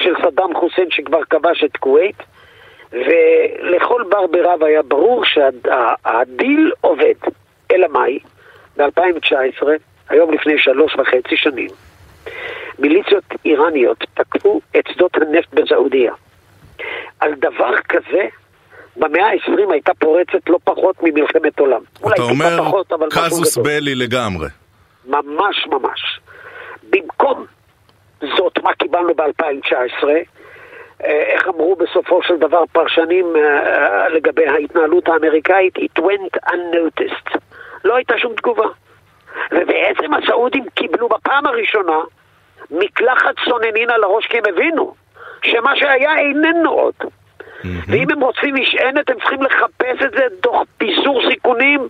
של סדאם חוסיין שכבר כבש את כווית ולכל בר ברב היה ברור שהדיל עובד. אלא מאי? ב-2019, היום לפני שלוש וחצי שנים, מיליציות איראניות תקפו את שדות הנפט בסעודיה. על דבר כזה, במאה ה-20 הייתה פורצת לא פחות ממלחמת עולם. אתה אומר פחות, קזוס בלי לגמרי. ממש ממש. במקום זאת, מה קיבלנו ב-2019? איך אמרו בסופו של דבר פרשנים אה, לגבי ההתנהלות האמריקאית? It went unnoticed. לא הייתה שום תגובה. ובעצם הסעודים קיבלו בפעם הראשונה מקלחת צוננין על הראש כי הם הבינו שמה שהיה איננו עוד. Mm-hmm. ואם הם רוצים משענת, הם צריכים לחפש את זה תוך פיזור סיכונים,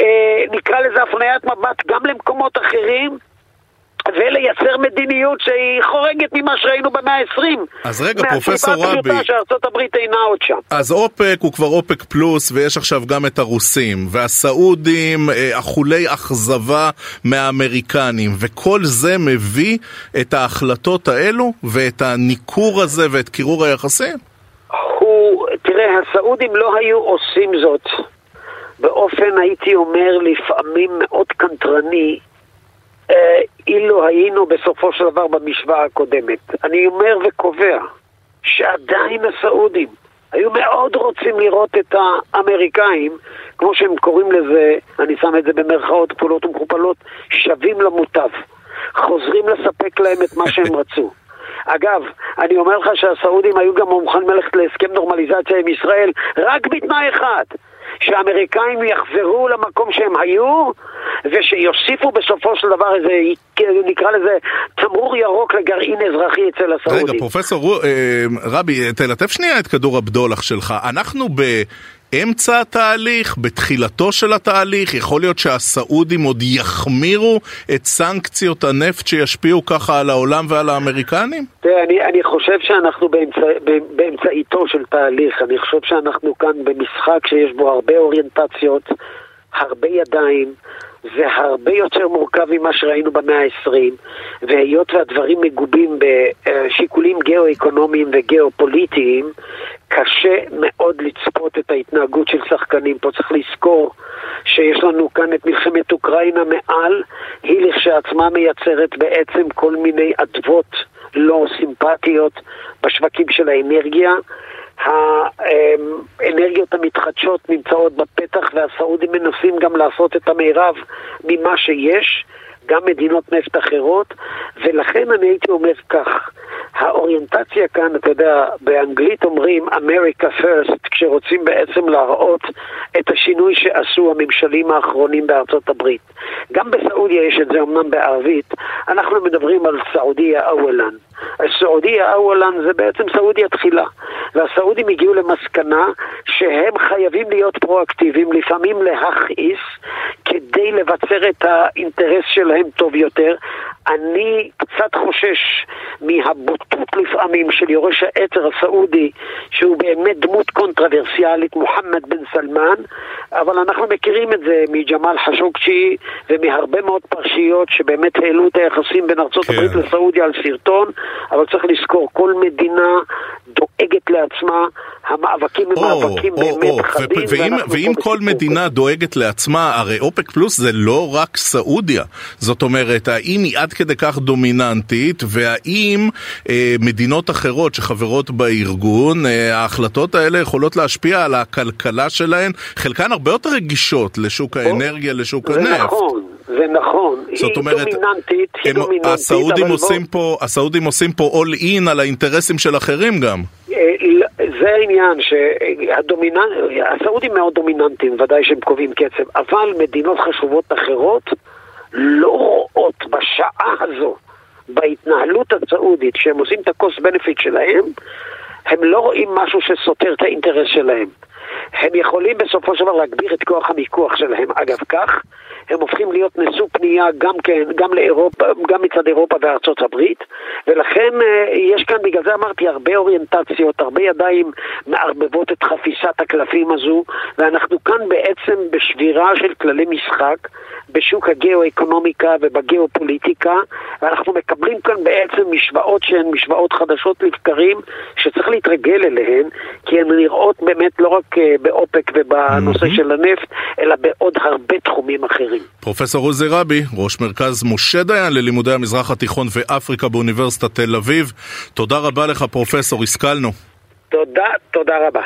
אה, נקרא לזה הפניית מבט גם למקומות אחרים, ולייצר מדיניות שהיא חורגת ממה שראינו במאה ה-20. אז רגע, פרופסור רבי... מהסיבה שארצות הברית אינה עוד שם. אז אופק הוא כבר אופק פלוס, ויש עכשיו גם את הרוסים, והסעודים אה, אכולי אכזבה מהאמריקנים, וכל זה מביא את ההחלטות האלו, ואת הניכור הזה, ואת קירור היחסים? הוא, תראה, הסעודים לא היו עושים זאת באופן, הייתי אומר, לפעמים מאוד קנטרני. אה, אילו היינו בסופו של דבר במשוואה הקודמת. אני אומר וקובע שעדיין הסעודים היו מאוד רוצים לראות את האמריקאים, כמו שהם קוראים לזה, אני שם את זה במרכאות כפולות ומכופלות, שווים למוטב. חוזרים לספק להם את מה שהם רצו. אגב, אני אומר לך שהסעודים היו גם מוכנים ללכת להסכם נורמליזציה עם ישראל רק בתנאי אחד, שהאמריקאים יחזרו למקום שהם היו ושיוסיפו בסופו של דבר איזה, נקרא לזה, תמרור ירוק לגרעין אזרחי אצל הסעודים. רגע, פרופסור אה, רבי, תלטף שנייה את כדור הבדולח שלך. אנחנו ב... באמצע התהליך, בתחילתו של התהליך, יכול להיות שהסעודים עוד יחמירו את סנקציות הנפט שישפיעו ככה על העולם ועל האמריקנים? תראה, אני, אני חושב שאנחנו באמצע, באמצעיתו של תהליך, אני חושב שאנחנו כאן במשחק שיש בו הרבה אוריינטציות, הרבה ידיים, זה הרבה יותר מורכב ממה שראינו במאה ה-20, והיות והדברים מגובים בשיקולים גיאו-אקונומיים וגיאו-פוליטיים, קשה מאוד לצפות את ההתנהגות של שחקנים. פה צריך לזכור שיש לנו כאן את מלחמת אוקראינה מעל, היא לכשעצמה מייצרת בעצם כל מיני אדוות לא סימפטיות בשווקים של האנרגיה. האנרגיות המתחדשות נמצאות בפתח והסעודים מנסים גם לעשות את המירב ממה שיש, גם מדינות נפט אחרות, ולכן אני הייתי אומר כך, האוריינטציה כאן, אתה יודע, באנגלית אומרים America first, כשרוצים בעצם להראות את השינוי שעשו הממשלים האחרונים בארצות הברית. גם בסעודיה יש את זה אמנם בערבית, אנחנו מדברים על סעודיה אוולן. סעודיה אוולן זה בעצם סעודיה תחילה. והסעודים הגיעו למסקנה שהם חייבים להיות פרואקטיביים, לפעמים להכעיס, כדי לבצר את האינטרס שלהם טוב יותר. אני קצת חושש מהבוטות לפעמים של יורש העצר הסעודי, שהוא באמת דמות קונטרברסיאלית, מוחמד בן סלמן, אבל אנחנו מכירים את זה מג'מאל חשוקצ'י ומהרבה מאוד פרשיות שבאמת העלו את היחסים בין ארצות כן. הברית לסעודיה על סרטון, אבל צריך לזכור, כל מדינה דואגת לעצמה, המאבקים הם מאבקים באמת חדים. ואם, ואם כל מדינה דואגת לעצמה, הרי אופק פלוס זה לא רק סעודיה. זאת אומרת, האם היא עד כדי כך דומיננטית, והאם אה, מדינות אחרות שחברות בארגון, אה, ההחלטות האלה יכולות להשפיע על הכלכלה שלהן, חלקן הרבה יותר רגישות לשוק האנרגיה, לשוק זה הנפט. נכון, זה נכון. זאת אומרת, היא דומיננטית, היא הם, דומיננטית, הסעודים, עושים בוא... פה, הסעודים עושים פה all in על האינטרסים של אחרים גם. אה, זה העניין, שהסעודים מאוד דומיננטיים, ודאי שהם קובעים קצב, אבל מדינות חשובות אחרות לא רואות בשעה הזו בהתנהלות הסעודית, כשהם עושים את ה-cost benefit שלהם, הם לא רואים משהו שסותר את האינטרס שלהם. הם יכולים בסופו של דבר להגביר את כוח המיקוח שלהם. אגב כך, הם הופכים להיות נשוא פנייה גם כן, גם לאירופה, גם מצד אירופה וארצות הברית, ולכן אה, יש כאן, בגלל זה אמרתי, הרבה אוריינטציות, הרבה ידיים מערבבות את חפיסת הקלפים הזו, ואנחנו כאן בעצם בשבירה של כללי משחק בשוק הגיאו-אקונומיקה ובגיאו-פוליטיקה, ואנחנו מקבלים כאן בעצם משוואות שהן משוואות חדשות לבקרים, שצריך להתרגל אליהן, כי הן נראות באמת לא רק אה, באופק ובנושא של הנפט, אלא בעוד הרבה תחומים אחרים. פרופסור עוזי רבי, ראש מרכז משה דיין ללימודי המזרח התיכון ואפריקה באוניברסיטת תל אביב. תודה רבה לך פרופסור, השכלנו. תודה, תודה רבה.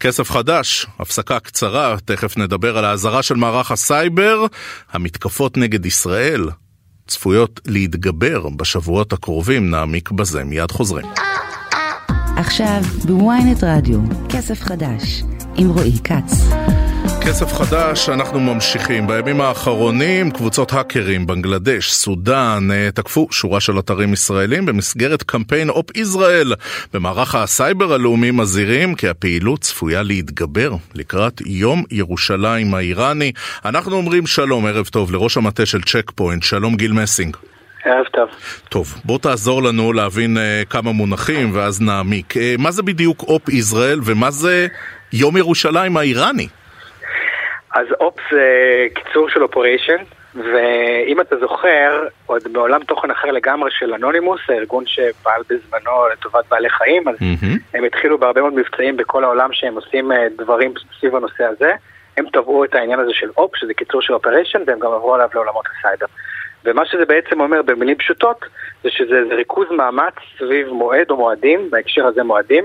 כסף חדש, הפסקה קצרה, תכף נדבר על האזהרה של מערך הסייבר. המתקפות נגד ישראל צפויות להתגבר בשבועות הקרובים, נעמיק בזה, מיד חוזרים. עכשיו בynet רדיו, כסף חדש, עם רועי כץ. כסף חדש, אנחנו ממשיכים. בימים האחרונים קבוצות האקרים, בנגלדש, סודאן, אה, תקפו שורה של אתרים ישראלים במסגרת קמפיין Op ישראל. במערך הסייבר הלאומי מזהירים כי הפעילות צפויה להתגבר לקראת יום ירושלים האיראני. אנחנו אומרים שלום, ערב טוב, לראש המטה של צ'ק פוינט, שלום גיל מסינג. ערב טוב. טוב, בוא תעזור לנו להבין אה, כמה מונחים ואז נעמיק. אה, מה זה בדיוק Op ישראל ומה זה יום ירושלים האיראני? אז Op זה קיצור של operation, ואם אתה זוכר, עוד בעולם תוכן אחר לגמרי של אנונימוס, הארגון שפעל בזמנו לטובת בעלי חיים, אז אממ. הם התחילו בהרבה מאוד מבצעים בכל העולם שהם עושים אה, דברים סביב הנושא הזה. הם טבעו את העניין הזה של Op, שזה קיצור של operation, והם גם עברו עליו לעולמות הסייבר. ומה שזה בעצם אומר במילים פשוטות, זה שזה ריכוז מאמץ סביב מועד או מועדים, בהקשר הזה מועדים,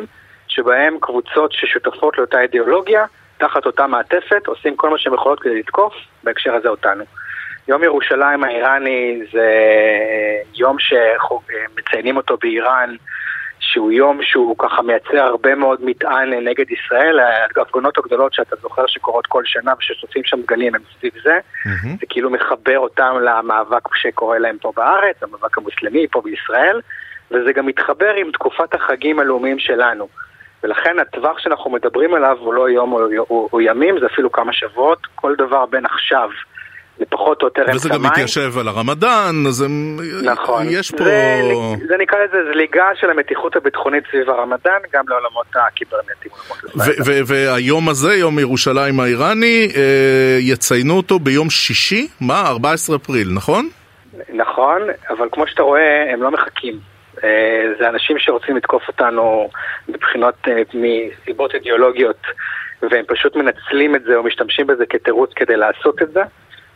שבהם קבוצות ששותפות לאותה אידיאולוגיה, תחת אותה מעטפת, עושים כל מה שהם יכולות כדי לתקוף, בהקשר הזה אותנו. יום ירושלים האיראני זה יום שמציינים אותו באיראן, שהוא יום שהוא ככה מייצר הרבה מאוד מטען נגד ישראל, ההפגנות הגדולות שאתה זוכר שקורות כל שנה וששותפים שם גלים הם סביב זה, mm-hmm. זה כאילו מחבר אותם למאבק שקורה להם פה בארץ, המאבק המוסלמי פה בישראל, וזה גם מתחבר עם תקופת החגים הלאומיים שלנו. ולכן הטווח שאנחנו מדברים עליו הוא לא יום או, או, או ימים, זה אפילו כמה שבועות, כל דבר בין עכשיו לפחות או יותר אמצע מים. וזה גם מתיישב על הרמדאן, אז הם... נכון. יש פה... זה, זה נקרא לזה זליגה של המתיחות הביטחונית סביב הרמדאן, גם לעולמות הקיברנטיים. והיום הזה, יום ירושלים האיראני, אה, יציינו אותו ביום שישי, מה? 14 אפריל, נכון? נכון, אבל כמו שאתה רואה, הם לא מחכים. אה, זה אנשים שרוצים לתקוף אותנו מבחינות, אה, מסיבות אידיאולוגיות, והם פשוט מנצלים את זה או משתמשים בזה כתירוץ כדי לעשות את זה.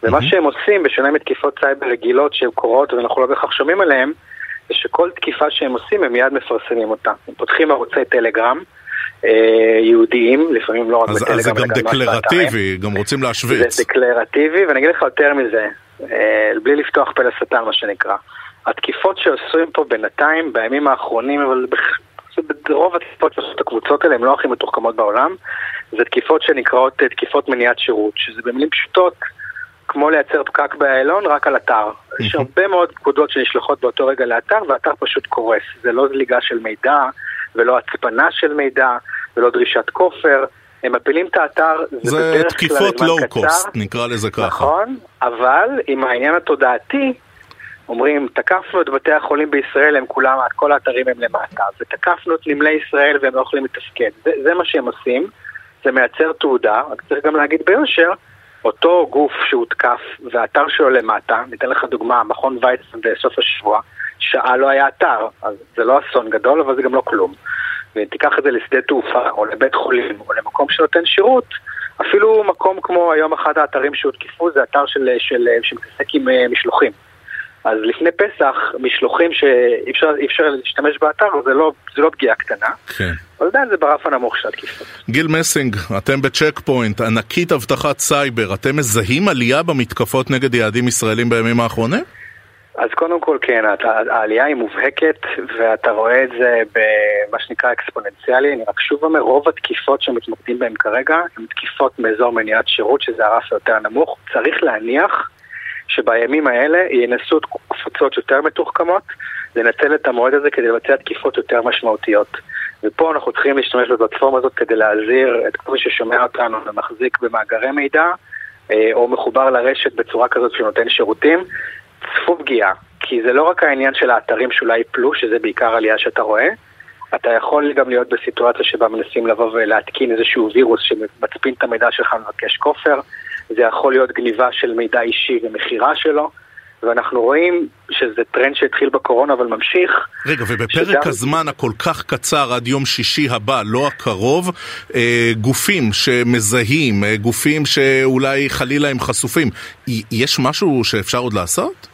ומה שהם עושים, בשונה מתקיפות סייבר רגילות שהן קורות ואנחנו לא בהכרח שומעים עליהן, זה שכל תקיפה שהם עושים הם מיד מפרסמים אותה. הם פותחים ערוצי טלגרם. אה, יהודיים, לפעמים לא רק אז, בטלגרם, אז זה גם דקלרטיבי, גם רוצים להשוויץ. זה דקלרטיבי, ואני אגיד לך יותר מזה, בלי לפתוח פה לשטן מה שנקרא. התקיפות שעושים פה בינתיים, בימים האחרונים, אבל ברוב התקיפות שעושות הקבוצות האלה, הן לא הכי מתוחכמות בעולם, זה תקיפות שנקראות תקיפות מניעת שירות, שזה במילים פשוטות, כמו לייצר פקק באיילון, רק על אתר. יש הרבה מאוד פקודות שנשלחות באותו רגע לאתר, והאתר פשוט קורס. זה לא זליגה של מידע, ולא הצפנה של מידע, ולא דרישת כופר. הם מפילים את האתר, זה, זה תקיפות לואו-קוסט, נקרא לזה ככה. נכון, אבל עם העניין התודעתי, אומרים, תקפנו את בתי החולים בישראל, הם כולם, כל האתרים הם למטה, ותקפנו את נמלי ישראל והם לא יכולים לתפקד. זה, זה מה שהם עושים, זה מייצר תעודה, רק צריך גם להגיד ביושר, אותו גוף שהותקף והאתר שלו למטה, ניתן לך דוגמה, מכון ויצמן בסוף השבוע, שעה לא היה אתר, אז זה לא אסון גדול, אבל זה גם לא כלום. ותיקח את זה לשדה תעופה, או לבית חולים, או למקום שנותן שירות, אפילו מקום כמו היום אחד האתרים שהותקפו זה אתר של, של, שמתעסק עם אה, משלוחים. אז לפני פסח, משלוחים שאי אפשר, אפשר להשתמש באתר, זה לא, זה לא פגיעה קטנה. כן. אבל עדיין זה ברף הנמוך של התקיפות. גיל מסינג, אתם בצ'ק פוינט, ענקית אבטחת סייבר, אתם מזהים עלייה במתקפות נגד יעדים ישראלים בימים האחרונים? אז קודם כל כן, העלייה היא מובהקת ואתה רואה את זה במה שנקרא אקספוננציאלי, אני רק שוב אומר, רוב התקיפות שמתמקדים בהן כרגע הן תקיפות מאזור מניעת שירות שזה הרף היותר נמוך, צריך להניח שבימים האלה ינסו הפצות יותר מתוחכמות, לנצל את המועד הזה כדי לבצע תקיפות יותר משמעותיות. ופה אנחנו צריכים להשתמש בפלטפורמה הזאת כדי להזהיר את כל מי ששומע אותנו ומחזיק במאגרי מידע, אה, או מחובר לרשת בצורה כזאת שנותן שירותים, צפו פגיעה. כי זה לא רק העניין של האתרים שאולי יפלו, שזה בעיקר עלייה שאתה רואה, אתה יכול גם להיות בסיטואציה שבה מנסים לבוא ולהתקין איזשהו וירוס שמצפין את המידע שלך ומבקש כופר, זה יכול להיות גניבה של מידע אישי ומכירה שלו. ואנחנו רואים שזה טרנד שהתחיל בקורונה אבל ממשיך. רגע, ובפרק שדם... הזמן הכל כך קצר עד יום שישי הבא, לא הקרוב, אה, גופים שמזהים, אה, גופים שאולי חלילה הם חשופים, יש משהו שאפשר עוד לעשות?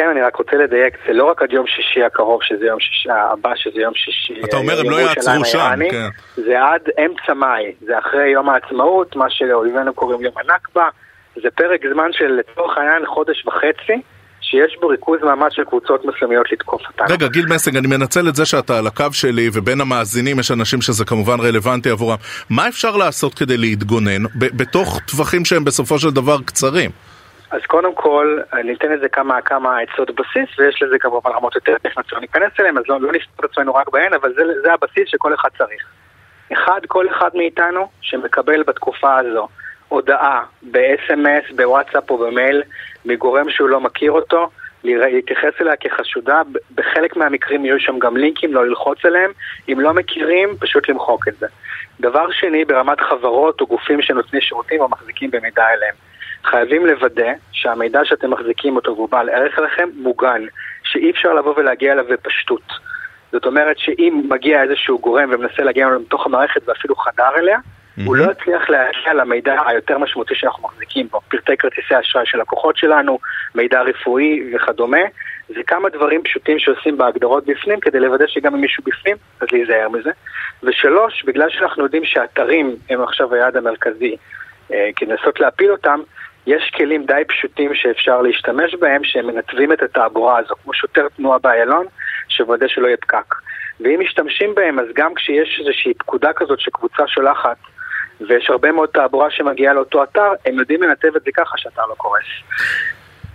כן, אני רק רוצה לדייק, זה לא רק עד יום שישי הקרוב, שזה יום שישי הבא, שזה יום שישי... אתה אומר, הם לא יעצרו שם, כן. זה עד אמצע מאי, זה אחרי יום העצמאות, מה שאויבינו קוראים יום הנכבה. זה פרק זמן של לצורך העניין חודש וחצי, שיש בו ריכוז מאמץ של קבוצות מסוימות לתקוף אותנו. רגע, גיל מסינג, אני מנצל את זה שאתה על הקו שלי, ובין המאזינים יש אנשים שזה כמובן רלוונטי עבורם. מה אפשר לעשות כדי להתגונן, בתוך טווחים שהם בסופו של דבר קצרים? אז קודם כל, אני אתן לזה כמה, כמה עצות בסיס, ויש לזה כמובן רמות יותר טכניות שלא ניכנס אליהן, אז לא, לא נסתכל את עצמנו רק בהן, אבל זה, זה הבסיס שכל אחד צריך. אחד, כל אחד מאיתנו שמקבל בתקופה הזו הודעה ב-SMS, בוואטסאפ או במייל מגורם שהוא לא מכיר אותו, להתייחס אליה כחשודה, בחלק מהמקרים יהיו שם גם לינקים, לא ללחוץ עליהם, אם לא מכירים, פשוט למחוק את זה. דבר שני, ברמת חברות או גופים שנותנים שירותים או מחזיקים במידע אליהם. חייבים לוודא שהמידע שאתם מחזיקים אותו והוא בעל ערך לכם מוגן, שאי אפשר לבוא ולהגיע אליו בפשטות. זאת אומרת שאם מגיע איזשהו גורם ומנסה להגיע אליו לתוך המערכת ואפילו חדר אליה, mm-hmm. הוא לא יצליח להגיע למידע היותר משמעותי שאנחנו מחזיקים בו, פרטי כרטיסי אשראי של לקוחות שלנו, מידע רפואי וכדומה. זה כמה דברים פשוטים שעושים בהגדרות בפנים כדי לוודא שגם אם מישהו בפנים, אז להיזהר מזה. ושלוש, בגלל שאנחנו יודעים שאתרים הם עכשיו היעד המרכזי, אה, כדי לנסות להפיל אותם, יש כלים די פשוטים שאפשר להשתמש בהם שהם מנתבים את התעבורה הזו, כמו שוטר תנועה באיילון, שוודא שלא יהיה פקק. ואם משתמשים בהם, אז גם כשיש איזושהי פקודה כזאת שקבוצה שולחת, ויש הרבה מאוד תעבורה שמגיעה לאותו אתר, הם יודעים לנתב את זה ככה שהאתר לא קורס.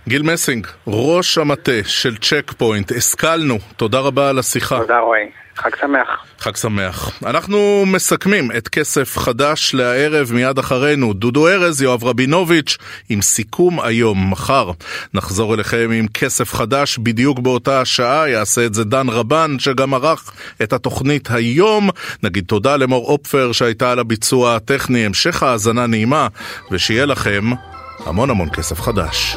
גיל מסינג, ראש המטה של צ'ק פוינט, השכלנו, תודה רבה על השיחה. תודה רועי. חג שמח. חג שמח. אנחנו מסכמים את כסף חדש לערב מיד אחרינו. דודו ארז, יואב רבינוביץ', עם סיכום היום, מחר. נחזור אליכם עם כסף חדש בדיוק באותה השעה. יעשה את זה דן רבן, שגם ערך את התוכנית היום. נגיד תודה למור אופפר שהייתה על הביצוע הטכני. המשך האזנה נעימה, ושיהיה לכם המון המון כסף חדש.